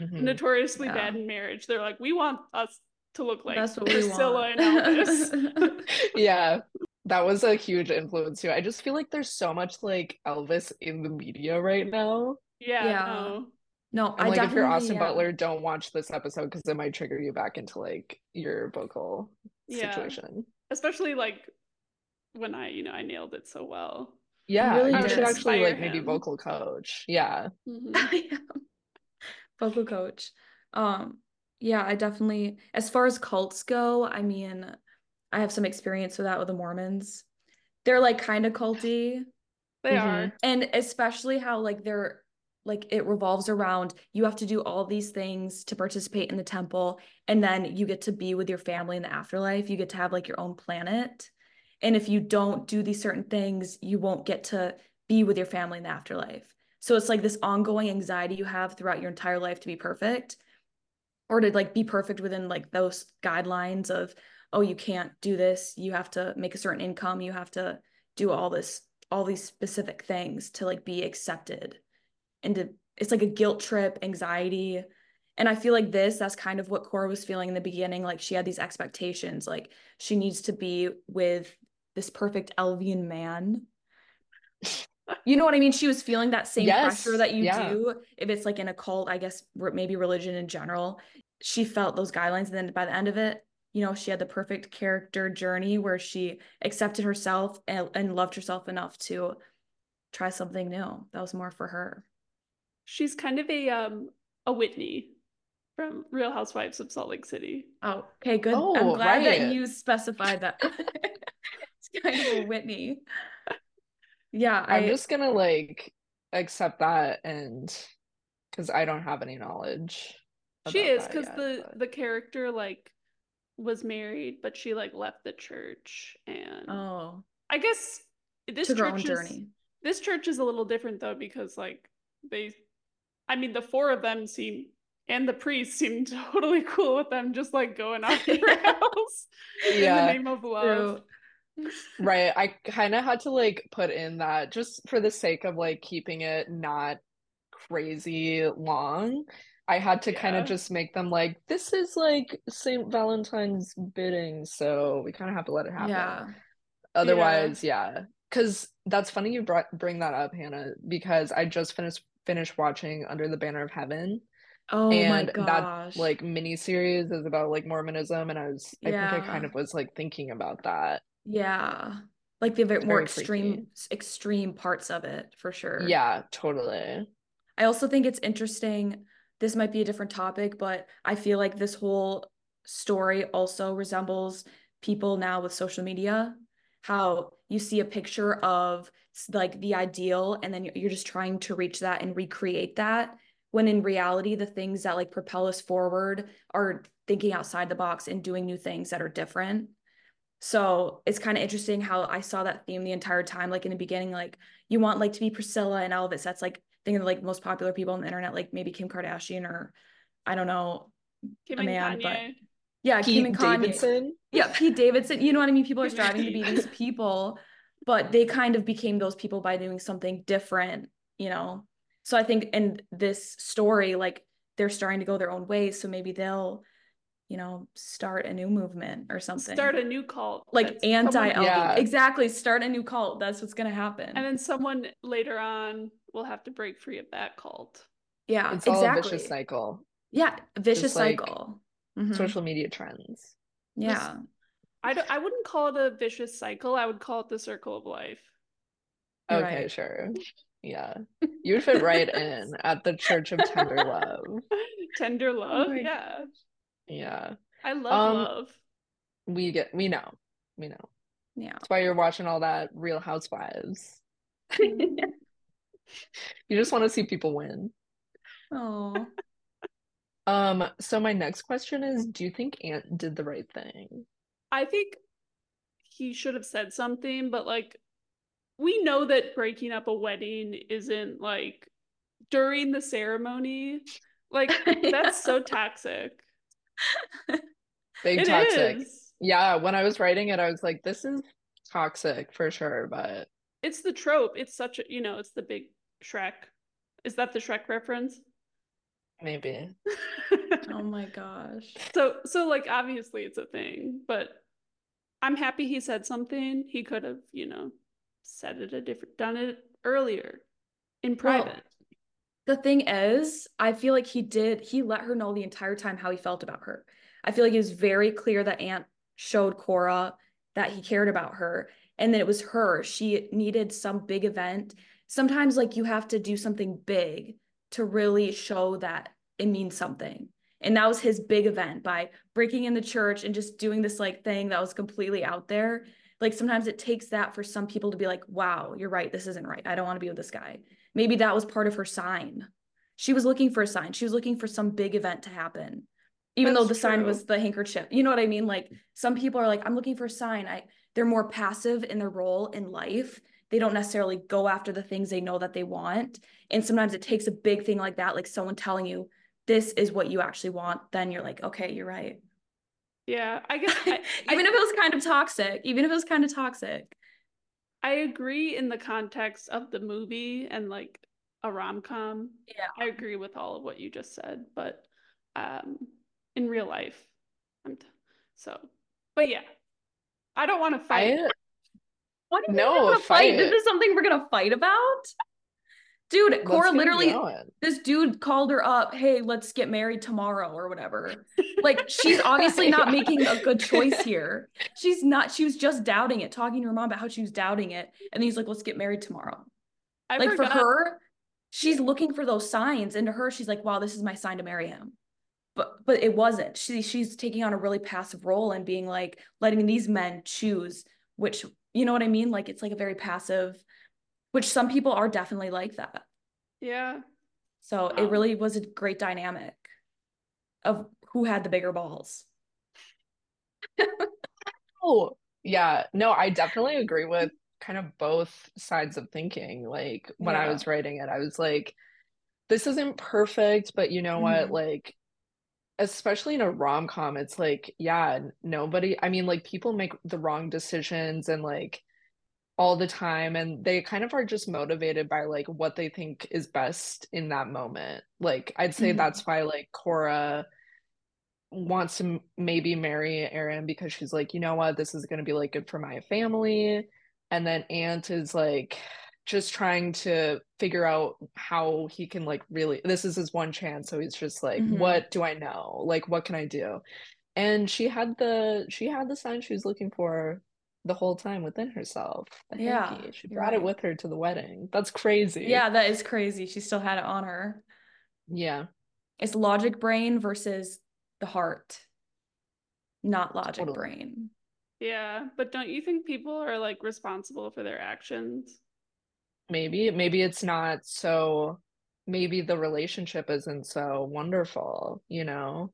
[SPEAKER 2] Mhm.
[SPEAKER 1] notoriously
[SPEAKER 3] Yeah.
[SPEAKER 1] bad in marriage. They're like, we want us to look like
[SPEAKER 3] That's what we
[SPEAKER 1] Priscilla
[SPEAKER 3] want.
[SPEAKER 1] and Elvis.
[SPEAKER 2] Yeah, that was a huge influence too. I just feel like there's so much like Elvis in the media right now.
[SPEAKER 1] Yeah,
[SPEAKER 3] Yeah.
[SPEAKER 1] no.
[SPEAKER 3] No,
[SPEAKER 2] And
[SPEAKER 3] I
[SPEAKER 2] like if you're Austin
[SPEAKER 3] yeah.
[SPEAKER 2] Butler, don't watch this episode because it might trigger you back into like your vocal
[SPEAKER 1] Yeah.
[SPEAKER 2] situation.
[SPEAKER 1] Especially like when I, you know, I nailed it so well.
[SPEAKER 2] Yeah,
[SPEAKER 3] really
[SPEAKER 2] you should actually
[SPEAKER 1] inspire
[SPEAKER 2] like maybe vocal coach. Yeah.
[SPEAKER 1] Mhm.
[SPEAKER 3] Vocal coach. Um, yeah, I definitely, as far as cults go, I mean, I have some experience with that with the Mormons. They're like kind of culty,
[SPEAKER 1] They
[SPEAKER 2] Mhm.
[SPEAKER 1] are.
[SPEAKER 3] and especially how like they're like it revolves around you have to do all these things to participate in the temple, and then you get to be with your family in the afterlife. You get to have like your own planet. And if you don't do these certain things, you won't get to be with your family in the afterlife. So it's like this ongoing anxiety you have throughout your entire life to be perfect or to like be perfect within like those guidelines of, oh, you can't do this. You have to make a certain income. You have to do all this, all these specific things to like be accepted. And to, it's like a guilt trip, anxiety. And I feel like this, that's kind of what Cora was feeling in the beginning. Like she had these expectations, like she needs to be with this perfect Elvian man. You know what I mean? She was feeling that same
[SPEAKER 2] Yes,
[SPEAKER 3] pressure that you
[SPEAKER 2] yeah.
[SPEAKER 3] do if it's like in a cult, I guess maybe religion in general. She felt those guidelines, and then by the end of it, you know, she had the perfect character journey where she accepted herself and, and loved herself enough to try something new. That was more for her.
[SPEAKER 1] She's kind of a um a Whitney from Real Housewives of Salt Lake City.
[SPEAKER 3] Oh, okay, good.
[SPEAKER 2] Oh, I'm
[SPEAKER 3] glad that you specified that. it's kind of a Whitney. Yeah,
[SPEAKER 2] I'm
[SPEAKER 3] I
[SPEAKER 2] just gonna like accept that and because I don't have any knowledge.
[SPEAKER 1] She is because the
[SPEAKER 2] but-
[SPEAKER 1] the character like was married, but she like left the church and
[SPEAKER 3] oh
[SPEAKER 1] I guess this
[SPEAKER 3] took her
[SPEAKER 1] church is
[SPEAKER 3] journey.
[SPEAKER 1] this church is a little different though because like they I mean the four of them seem and the priest seem totally cool with them just like going off the
[SPEAKER 3] Yeah.
[SPEAKER 1] rails in the name of love.
[SPEAKER 2] Right. I kind of had to like put in that just for the sake of like keeping it not crazy long. I had to kind of just make them like, this is like St. Valentine's bidding, so we kind of have to let it happen.
[SPEAKER 3] Yeah.
[SPEAKER 2] Otherwise, yeah. Because that's funny you brought bring that up, Hannah, because I just finished finished watching Under the Banner of Heaven,
[SPEAKER 3] Oh
[SPEAKER 2] and
[SPEAKER 3] my
[SPEAKER 2] that like mini series is about like Mormonism, and I was I think I kind of was like thinking about that.
[SPEAKER 3] yeah. Like the more extreme
[SPEAKER 2] freaky.
[SPEAKER 3] extreme parts of it for sure.
[SPEAKER 2] Yeah, totally.
[SPEAKER 3] I also think it's interesting. This might be a different topic, but I feel like this whole story also resembles people now with social media. How you see a picture of like the ideal, and then you're just trying to reach that and recreate that. When in reality, the things that like propel us forward are thinking outside the box and doing new things that are different. So it's kind of interesting how I saw that theme the entire time. Like in the beginning, like you want like to be Priscilla and Elvis. That's like thinking of like most popular people on the internet, like maybe Kim Kardashian or I don't know.
[SPEAKER 1] Kim
[SPEAKER 3] A man, but-
[SPEAKER 1] Kanye.
[SPEAKER 3] Yeah, Kim
[SPEAKER 2] Pete
[SPEAKER 3] and Kanye.
[SPEAKER 2] Davidson.
[SPEAKER 3] Yeah, Pete Davidson. You know what I mean? People are striving to be these people, but they kind of became those people by doing something different, you know? So I think in this story, like they're starting to go their own ways. So maybe they'll, you know, start a new movement or something.
[SPEAKER 1] Start a new cult.
[SPEAKER 3] like anti
[SPEAKER 1] someone-
[SPEAKER 3] LB.
[SPEAKER 2] Yeah.
[SPEAKER 3] Exactly. Start a new cult. That's what's gonna happen.
[SPEAKER 1] And then someone later on will have to break free of that cult.
[SPEAKER 3] yeah,
[SPEAKER 2] It's all a
[SPEAKER 3] exactly.
[SPEAKER 2] vicious cycle.
[SPEAKER 3] Yeah, vicious
[SPEAKER 2] Just like
[SPEAKER 3] cycle. Mhm.
[SPEAKER 2] Social media trends.
[SPEAKER 3] Yeah.
[SPEAKER 1] I don't I wouldn't call it a vicious cycle. I would call it the circle of life.
[SPEAKER 3] You're
[SPEAKER 2] Okay,
[SPEAKER 3] right.
[SPEAKER 2] sure. Yeah. You would fit right in at the Church of Tender Love.
[SPEAKER 1] Tender love.
[SPEAKER 3] my
[SPEAKER 1] yeah.
[SPEAKER 2] Yeah.
[SPEAKER 1] I love
[SPEAKER 2] Um,
[SPEAKER 1] love.
[SPEAKER 2] We get we know. We know.
[SPEAKER 3] Yeah.
[SPEAKER 2] That's why you're watching all that Real Housewives. You just want to see people win.
[SPEAKER 3] oh.
[SPEAKER 2] Um, so my next question is, do you think Ant did the right thing?
[SPEAKER 1] I think he should have said something, but like we know that breaking up a wedding isn't like during the ceremony. Like that's so toxic.
[SPEAKER 2] Big
[SPEAKER 1] It
[SPEAKER 2] toxic.
[SPEAKER 1] is.
[SPEAKER 2] Yeah, when I was writing it, I was like, this is toxic for sure, but
[SPEAKER 1] It's the trope. It's such a you know, it's the big Shrek. Is that the Shrek reference?
[SPEAKER 2] Maybe.
[SPEAKER 3] oh my gosh.
[SPEAKER 1] so so like obviously it's a thing, but I'm happy he said something. He could have, you know, said it a different done it earlier in
[SPEAKER 3] Well,
[SPEAKER 1] private.
[SPEAKER 3] The thing is, I feel like he did, he let her know the entire time how he felt about her. I feel like it was very clear that Ant showed Cora that he cared about her. And then it was her. She needed some big event. Sometimes, like, you have to do something big to really show that it means something. And that was his big event by breaking in the church and just doing this, like, thing that was completely out there. Like, sometimes it takes that for some people to be like, wow, you're right. This isn't right. I don't want to be with this guy maybe that was part of her sign. She was looking for a sign. She was looking for some big event to happen. Even though the
[SPEAKER 1] That's
[SPEAKER 3] sign was the handkerchief. You know what I mean? Like some people are like, I'm looking for a sign. I they're more passive in their role in life. They don't necessarily go after the things they know that they want. And sometimes it takes a big thing like that, like someone telling you this is what you actually want. Then you're like, okay, you're right.
[SPEAKER 1] Yeah, I guess I,
[SPEAKER 3] even if it was kind of toxic, even if it was kind of toxic.
[SPEAKER 1] I agree in the context of the movie and like a rom com.
[SPEAKER 3] Yeah.
[SPEAKER 1] I agree with all of what you just said, but um, in real life, I'm t- so. But yeah, I don't want to fight.
[SPEAKER 2] I
[SPEAKER 3] What you
[SPEAKER 2] No,
[SPEAKER 3] gonna fight? This
[SPEAKER 2] it.
[SPEAKER 3] is something we're gonna fight about? Dude,
[SPEAKER 2] let's
[SPEAKER 3] Cora literally this dude called her up, hey, let's get married tomorrow or whatever. Like she's obviously not making a good choice here. She's not, she was just doubting it, talking to her mom about how she was doubting it. And he's like, let's get married tomorrow.
[SPEAKER 1] I
[SPEAKER 3] like
[SPEAKER 1] forgot-
[SPEAKER 3] for her, she's looking for those signs. And to her, she's like, wow, this is my sign to marry him. But but it wasn't. She she's taking on a really passive role and being like letting these men choose which you know what I mean? Like it's like a very passive, which some people are definitely like that.
[SPEAKER 1] Yeah,
[SPEAKER 3] So it really was a great dynamic of who had the bigger balls.
[SPEAKER 2] Oh, yeah. No, I definitely agree with kind of both sides of thinking. Like when I was writing it, I was like, this isn't perfect, but you know what?
[SPEAKER 3] Mhm.
[SPEAKER 2] Like, especially in a rom-com, it's like, yeah, nobody, I mean, like people make the wrong decisions and like all the time, and they kind of are just motivated by like what they think is best in that moment. Like, I'd say
[SPEAKER 3] Mhm.
[SPEAKER 2] that's why like Cora wants to maybe marry Aaron because she's like, you know what, this is going to be like good for my family. And then Ant is like just trying to figure out how he can like really, this is his one chance. So he's just like,
[SPEAKER 3] Mhm.
[SPEAKER 2] what do I know? Like, what can I do? And she had the she had the sign she was looking for the whole time within herself.
[SPEAKER 3] Yeah,
[SPEAKER 2] hanky. She
[SPEAKER 3] you're
[SPEAKER 2] brought it with her to the wedding. That's crazy.
[SPEAKER 3] Yeah, that is crazy. She still had it on her.
[SPEAKER 2] Yeah.
[SPEAKER 3] It's logic brain versus the heart, not logic
[SPEAKER 2] Totally.
[SPEAKER 3] brain.
[SPEAKER 1] yeah. But don't you think people are like responsible for their actions?
[SPEAKER 2] Maybe, maybe it's not so, maybe the relationship isn't so wonderful, you know?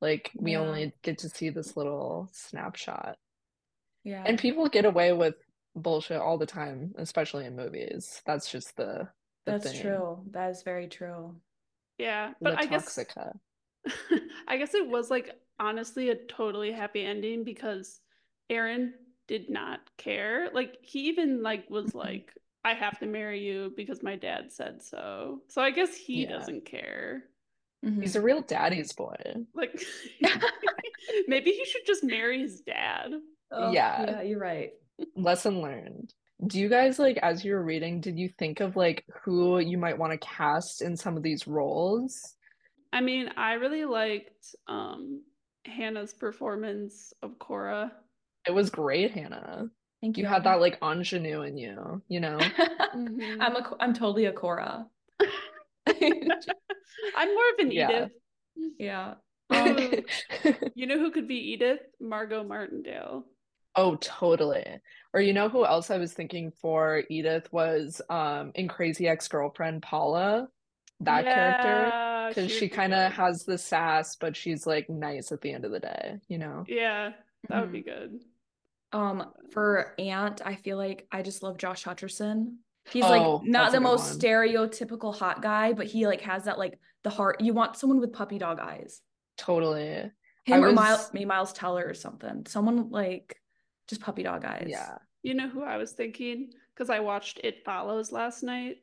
[SPEAKER 2] Like we
[SPEAKER 3] Yeah.
[SPEAKER 2] only get to see this little snapshot.
[SPEAKER 3] Yeah.
[SPEAKER 2] And people get away with bullshit all the time, especially in movies. That's just the the
[SPEAKER 3] That's
[SPEAKER 2] thing.
[SPEAKER 3] true. That is very true.
[SPEAKER 1] Yeah,
[SPEAKER 2] The
[SPEAKER 1] but I guess. I guess it was like honestly a totally happy ending because Aaron did not care. Like he even like was like I have to marry you because my dad said so. So I guess he
[SPEAKER 2] Yeah.
[SPEAKER 1] doesn't care.
[SPEAKER 3] Mhm.
[SPEAKER 2] He's a real daddy's boy.
[SPEAKER 1] Like maybe he should just marry his dad.
[SPEAKER 3] Oh,
[SPEAKER 2] Yeah.
[SPEAKER 3] yeah, you're right.
[SPEAKER 2] Lesson learned. Do you guys like as you were reading, did you think of like who you might want to cast in some of these roles?
[SPEAKER 1] I mean, I really liked um Hannah's performance of Cora.
[SPEAKER 2] It was great, Hannah.
[SPEAKER 3] Thank
[SPEAKER 2] You
[SPEAKER 3] you.
[SPEAKER 2] had that like ingenue in you, you know?
[SPEAKER 1] Mhm.
[SPEAKER 3] I'm a I'm totally a Cora.
[SPEAKER 1] I'm more of an
[SPEAKER 2] Yeah.
[SPEAKER 1] Edith.
[SPEAKER 3] yeah.
[SPEAKER 1] Um, you know who could be Edith? Margot Martindale.
[SPEAKER 2] Oh, totally. Or you know who else I was thinking for Edith was um in Crazy Ex-Girlfriend Paula, that character. Because
[SPEAKER 1] would
[SPEAKER 2] she kind of has the sass, but she's like nice at the end of the day, you know?
[SPEAKER 1] Yeah, that would
[SPEAKER 3] Mhm.
[SPEAKER 1] be good.
[SPEAKER 3] Um, for Ant, I feel like I just love Josh Hutcherson. He's
[SPEAKER 2] Oh,
[SPEAKER 3] like not the most
[SPEAKER 2] one.
[SPEAKER 3] stereotypical hot guy, but he like has that like the heart. You want someone with puppy dog eyes.
[SPEAKER 2] Totally.
[SPEAKER 3] Him or Miles, maybe Miles Teller or something. Someone like just puppy dog eyes.
[SPEAKER 2] Yeah.
[SPEAKER 1] You know who I was thinking? Because I watched It Follows last night.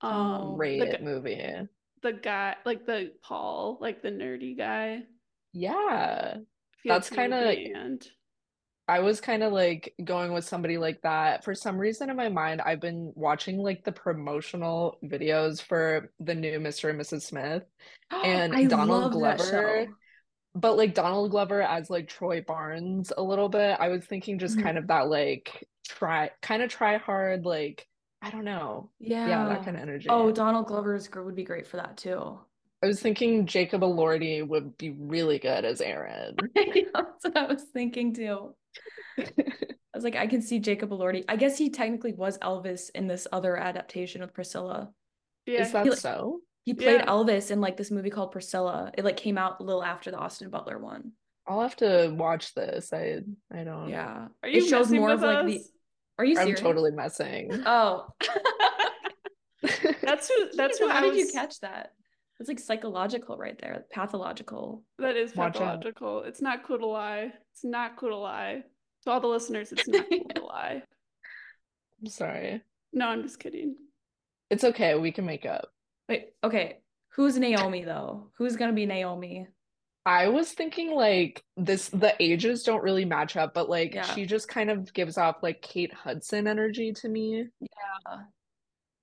[SPEAKER 1] Um,
[SPEAKER 3] Oh,
[SPEAKER 1] the,
[SPEAKER 2] Great movie.
[SPEAKER 1] the guy, like the Paul, like the nerdy guy.
[SPEAKER 2] Yeah.
[SPEAKER 1] I feel
[SPEAKER 2] That's
[SPEAKER 1] like he would
[SPEAKER 2] kinda-
[SPEAKER 1] be Ant.
[SPEAKER 2] I was kind of like going with somebody like that. For some reason in my mind, I've been watching like the promotional videos for the new Mr. and Mrs. Smith, And
[SPEAKER 3] I
[SPEAKER 2] Donald Glover, but like Donald Glover as like Troy Barnes a little bit. I was thinking just
[SPEAKER 3] Mhm.
[SPEAKER 2] kind of that like try kind of try hard, like I don't know.
[SPEAKER 3] Yeah.
[SPEAKER 2] Yeah, that kind of energy.
[SPEAKER 3] Oh, Donald Glover's gr- would be great for that too.
[SPEAKER 2] I was thinking Jacob Elordi would be really good as Aaron.
[SPEAKER 3] That's what I was thinking too. I was like, I can see Jacob Elordi. I guess he technically was Elvis in this other adaptation of Priscilla.
[SPEAKER 1] Yeah,
[SPEAKER 2] Is that
[SPEAKER 3] He, like-
[SPEAKER 2] so?
[SPEAKER 3] He played
[SPEAKER 1] Yeah.
[SPEAKER 3] Elvis in like this movie called Priscilla. It like came out a little after the Austin Butler one.
[SPEAKER 2] I'll have to watch this. I I don't.
[SPEAKER 3] Yeah.
[SPEAKER 1] Are you
[SPEAKER 3] It
[SPEAKER 1] shows
[SPEAKER 3] more
[SPEAKER 1] with
[SPEAKER 3] of like the? Are you Serious?
[SPEAKER 2] I'm totally messing.
[SPEAKER 3] Oh.
[SPEAKER 1] That's who. That's who
[SPEAKER 3] How
[SPEAKER 1] I
[SPEAKER 3] did you catch that? It's like psychological right there, pathological.
[SPEAKER 1] That is pathological. It's not cool to lie. It's not cool to lie. To all the listeners, it's not cool to lie.
[SPEAKER 2] I'm sorry.
[SPEAKER 1] No, I'm just kidding.
[SPEAKER 2] It's okay. We can make up.
[SPEAKER 3] Wait, okay. Who's Naomi though? Who's gonna be Naomi?
[SPEAKER 2] I was thinking like this, the ages don't really match up, but like
[SPEAKER 3] Yeah.
[SPEAKER 2] she just kind of gives off like Kate Hudson energy to me.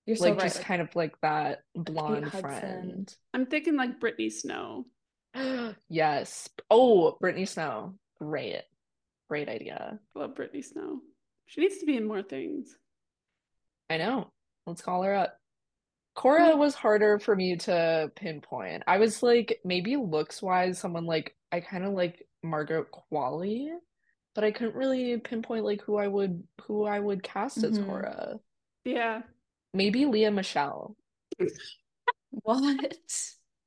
[SPEAKER 3] You're so
[SPEAKER 2] Like
[SPEAKER 3] right.
[SPEAKER 2] just kind of like that blonde
[SPEAKER 3] Hudson.
[SPEAKER 2] friend.
[SPEAKER 1] I'm thinking like Brittany Snow.
[SPEAKER 2] Yes. Oh, Brittany Snow. Great. Great idea.
[SPEAKER 1] I love Brittany Snow. She needs to be in more things.
[SPEAKER 2] I know. Let's call her up. Cora was harder for me to pinpoint. I was like, maybe looks wise, someone like I kind of like Margaret Qualley, but I couldn't really pinpoint like who I would who I would cast as
[SPEAKER 3] Mhm.
[SPEAKER 2] Cora.
[SPEAKER 1] Yeah.
[SPEAKER 2] Maybe Lea Michele.
[SPEAKER 3] what?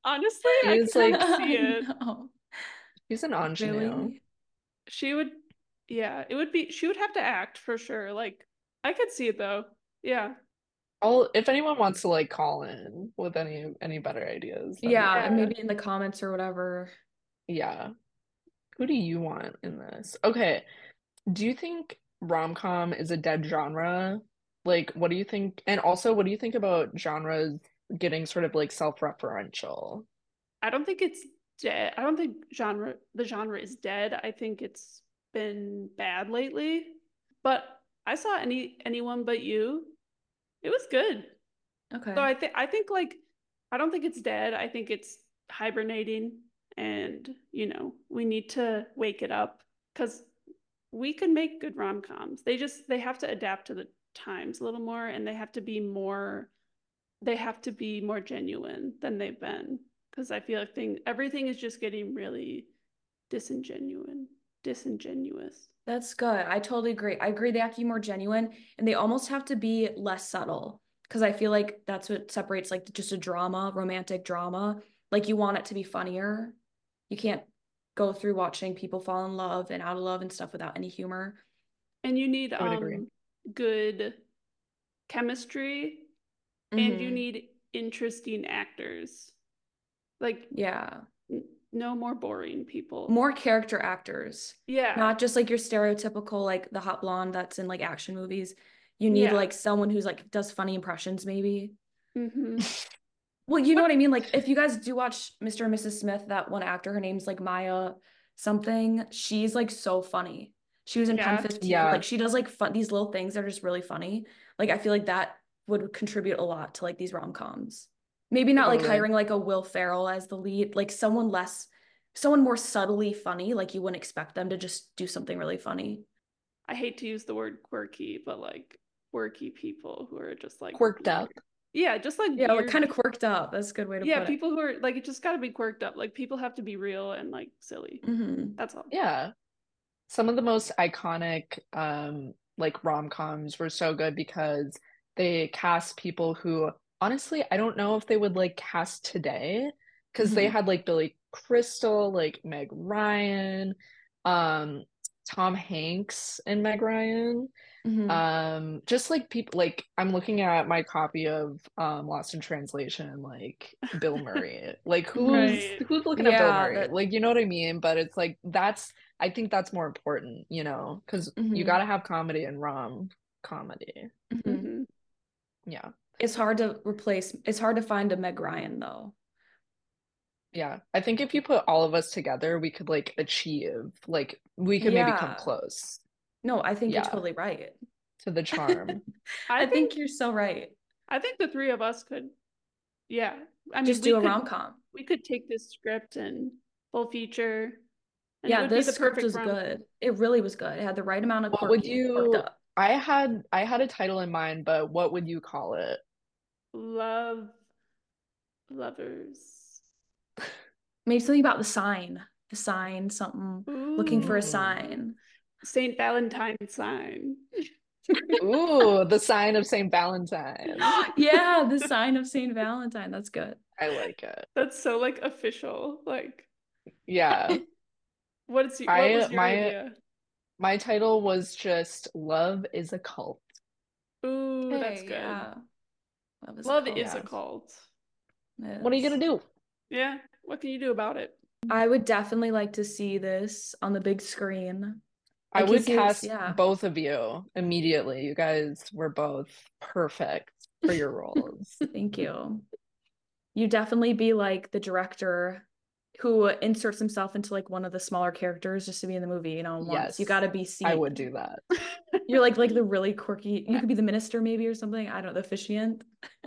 [SPEAKER 1] Honestly, I can
[SPEAKER 2] like-
[SPEAKER 1] see it.
[SPEAKER 3] No.
[SPEAKER 2] She's an ingenue.
[SPEAKER 3] Really?
[SPEAKER 1] She would. Yeah, it would be. She would have to act for sure. Like I could see it though. Yeah.
[SPEAKER 2] I'll if anyone wants to like call in with any any better ideas.
[SPEAKER 3] Yeah, and
[SPEAKER 1] Yeah.
[SPEAKER 3] maybe in the comments or whatever.
[SPEAKER 2] Yeah. Who do you want in this? Okay. Do you think rom-com is a dead genre? Like, what do you think? And also, what do you think about genres getting sort of like self-referential?
[SPEAKER 1] I don't think it's dead. I don't think genre the genre is dead. I think it's been bad lately. But I saw any anyone but you. It was good.
[SPEAKER 3] Okay.
[SPEAKER 1] So I think I think like I don't think it's dead. I think it's hibernating and you know, we need to wake it up cuz we can make good rom-coms. They just they have to adapt to the times a little more and they have to be more they have to be more genuine than they've been cuz I feel like thing everything is just getting really disingenuine, disingenuous.
[SPEAKER 3] That's good. I totally agree. I agree they have to be more genuine and they almost have to be less subtle because I feel like that's what separates like just a drama, romantic drama. Like you want it to be funnier. You can't go through watching people fall in love and out of love and stuff without any humor.
[SPEAKER 1] And you need
[SPEAKER 2] I would agree.
[SPEAKER 1] um good chemistry and you
[SPEAKER 3] Mhm.
[SPEAKER 1] need interesting actors. Like
[SPEAKER 3] Yeah.
[SPEAKER 1] n- no more boring people.
[SPEAKER 3] More character actors.
[SPEAKER 1] yeah.
[SPEAKER 3] Not just like your stereotypical like the hot blonde that's in like action movies. You need
[SPEAKER 1] Yeah.
[SPEAKER 3] like someone who's like does funny impressions, maybe.
[SPEAKER 1] hmm
[SPEAKER 3] Well, you know what I mean? Like if you guys do watch Mr. and Mrs. Smith, that one actor, her name's like Maya something. She's like so funny. She was in
[SPEAKER 1] Yeah.
[SPEAKER 3] Pen 15.
[SPEAKER 2] Yeah.
[SPEAKER 3] Like she does like fun these little things that are just really funny. Like I feel like that would contribute a lot to like these rom-coms. Maybe not like hiring like a Will Ferrell as the lead, like someone less someone more subtly funny, like you wouldn't expect them to just do something really funny.
[SPEAKER 1] I hate to use the word quirky, but like quirky people who are just like
[SPEAKER 2] Quirked up.
[SPEAKER 1] Yeah, just like
[SPEAKER 3] Yeah, like
[SPEAKER 1] weird-
[SPEAKER 3] kind of quirked up. That's a good way to
[SPEAKER 1] Yeah,
[SPEAKER 3] put
[SPEAKER 1] people who are like it just got to be quirked up. Like people have to be real and like silly.
[SPEAKER 3] it. hmm
[SPEAKER 1] That's all.
[SPEAKER 2] Yeah. Some of the most iconic um like rom-coms were so good because they cast people who honestly I don't know if they would like cast today because they
[SPEAKER 3] Mhm.
[SPEAKER 2] had like Billy Crystal, like Meg Ryan, um Tom Hanks and Meg Ryan.
[SPEAKER 3] hmm
[SPEAKER 2] Um just like people like I'm looking at my copy of um Lost in Translation like Bill Murray. Like who's
[SPEAKER 1] Right.
[SPEAKER 2] who's looking at Bill Murray?
[SPEAKER 3] that-
[SPEAKER 2] Like you know what I mean? But it's like that's I think that's more important, you know, because you
[SPEAKER 3] Mhm.
[SPEAKER 2] got to have comedy and rom comedy.
[SPEAKER 3] hmm
[SPEAKER 1] hmm
[SPEAKER 2] Yeah.
[SPEAKER 3] It's hard to replace. It's hard to find a Meg Ryan though.
[SPEAKER 2] Yeah. I think if you put all of us together, we could like achieve like we could maybe come close
[SPEAKER 3] No, I think
[SPEAKER 2] Yeah.
[SPEAKER 3] you're totally right.
[SPEAKER 2] to the charm.
[SPEAKER 1] I,
[SPEAKER 3] I,
[SPEAKER 1] think,
[SPEAKER 3] think, you're so right.
[SPEAKER 1] I think the three of us could. Yeah, I mean,
[SPEAKER 3] Just do a rom com.
[SPEAKER 1] We could take this script and full feature. And
[SPEAKER 3] Yeah, this
[SPEAKER 1] the
[SPEAKER 3] script was
[SPEAKER 1] rom-
[SPEAKER 3] good. It really was good. It had the right amount of
[SPEAKER 2] What would you- I had I had a title in mind, but what would you call it?
[SPEAKER 1] Love, lovers.
[SPEAKER 3] Maybe something about the sign. The sign, something. Looking for a sign.
[SPEAKER 1] Saint Valentine's sign.
[SPEAKER 2] Ooh, the sign of Saint Valentine.
[SPEAKER 3] yeah, the sign of Saint Valentine. That's good.
[SPEAKER 2] I like it.
[SPEAKER 1] That's so like official. Like,
[SPEAKER 2] Yeah.
[SPEAKER 1] What's your, what
[SPEAKER 2] I-
[SPEAKER 1] was your
[SPEAKER 2] my-
[SPEAKER 1] idea?
[SPEAKER 2] My title was just Love is a Cult.
[SPEAKER 1] Ooh, that's good.
[SPEAKER 3] yeah. Love is a cult.
[SPEAKER 1] is a
[SPEAKER 2] Yeah.
[SPEAKER 1] cult.
[SPEAKER 2] What are you gonna do?
[SPEAKER 1] Yeah, what can you do about it?
[SPEAKER 3] I would definitely like to see this on the big screen.
[SPEAKER 2] I
[SPEAKER 3] Like,
[SPEAKER 2] would cast
[SPEAKER 3] yeah.
[SPEAKER 2] both of you immediately. You guys were both perfect for your roles.
[SPEAKER 3] Thank you. You definitely be like the director who inserts himself into like one of the smaller characters just to be in the movie, you know, once. You got to be seen.
[SPEAKER 2] I would do that.
[SPEAKER 3] You're like like the really quirky. You could be the minister maybe or something. I don't know, the officiant.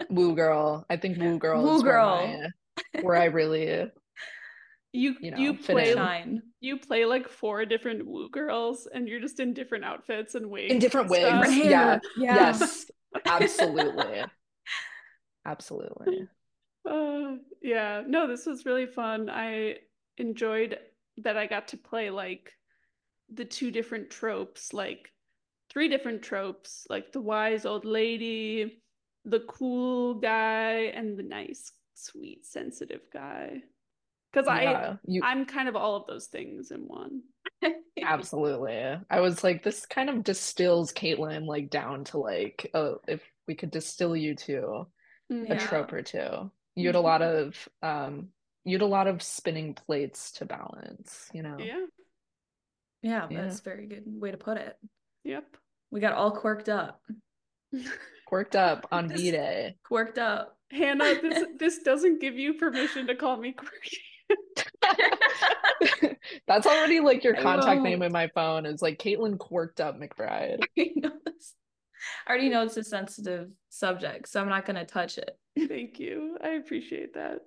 [SPEAKER 2] Woo girl. I think Woo girl
[SPEAKER 3] Woo
[SPEAKER 2] is where
[SPEAKER 3] girl.
[SPEAKER 2] my- where I really
[SPEAKER 1] You
[SPEAKER 2] You know,
[SPEAKER 1] you play.
[SPEAKER 3] Shine.
[SPEAKER 1] you play like four different woo girls and you're just in different outfits and wigs.
[SPEAKER 2] in different wigs. Yeah.
[SPEAKER 3] Yeah.
[SPEAKER 2] Yes. Absolutely. Absolutely.
[SPEAKER 1] Uh, yeah, no, this was really fun. I enjoyed that I got to play like the two different tropes, like three different tropes, like the wise old lady, the cool guy, and the nice, sweet, sensitive guy. Because I
[SPEAKER 2] you...
[SPEAKER 1] I'm kind of all of those things in one.
[SPEAKER 2] absolutely. I was like, this kind of distills Caitlin like down to like, oh, if we could distill you to a
[SPEAKER 1] Mhm.
[SPEAKER 2] Trope or two. You had a lot of um you had a lot of spinning plates to balance, you know.
[SPEAKER 1] Yeah.
[SPEAKER 3] Yeah,
[SPEAKER 2] Yeah.
[SPEAKER 3] that's a very good way to put it.
[SPEAKER 1] Yep.
[SPEAKER 3] We got all quirked up.
[SPEAKER 2] Quirked up on
[SPEAKER 3] This-
[SPEAKER 2] V-Day.
[SPEAKER 3] Quirked up.
[SPEAKER 1] Hannah, this this doesn't give you permission to call me quirky.
[SPEAKER 2] That's already like your contact name in my phone. It's like Caitlin Quirked Up McBride.
[SPEAKER 3] I know this. I already know it's a sensitive subject, so I'm not gonna touch it.
[SPEAKER 1] Thank you. I appreciate that.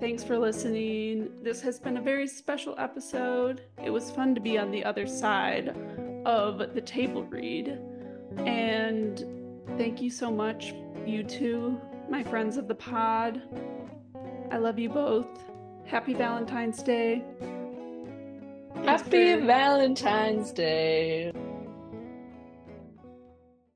[SPEAKER 1] Thanks for listening. This has been a very special episode. It was fun to be on the other side of the table read. And thank you so much, you two, my friends of the pod. I love you both. Happy Valentine's Day.
[SPEAKER 2] Happy Valentine's Day.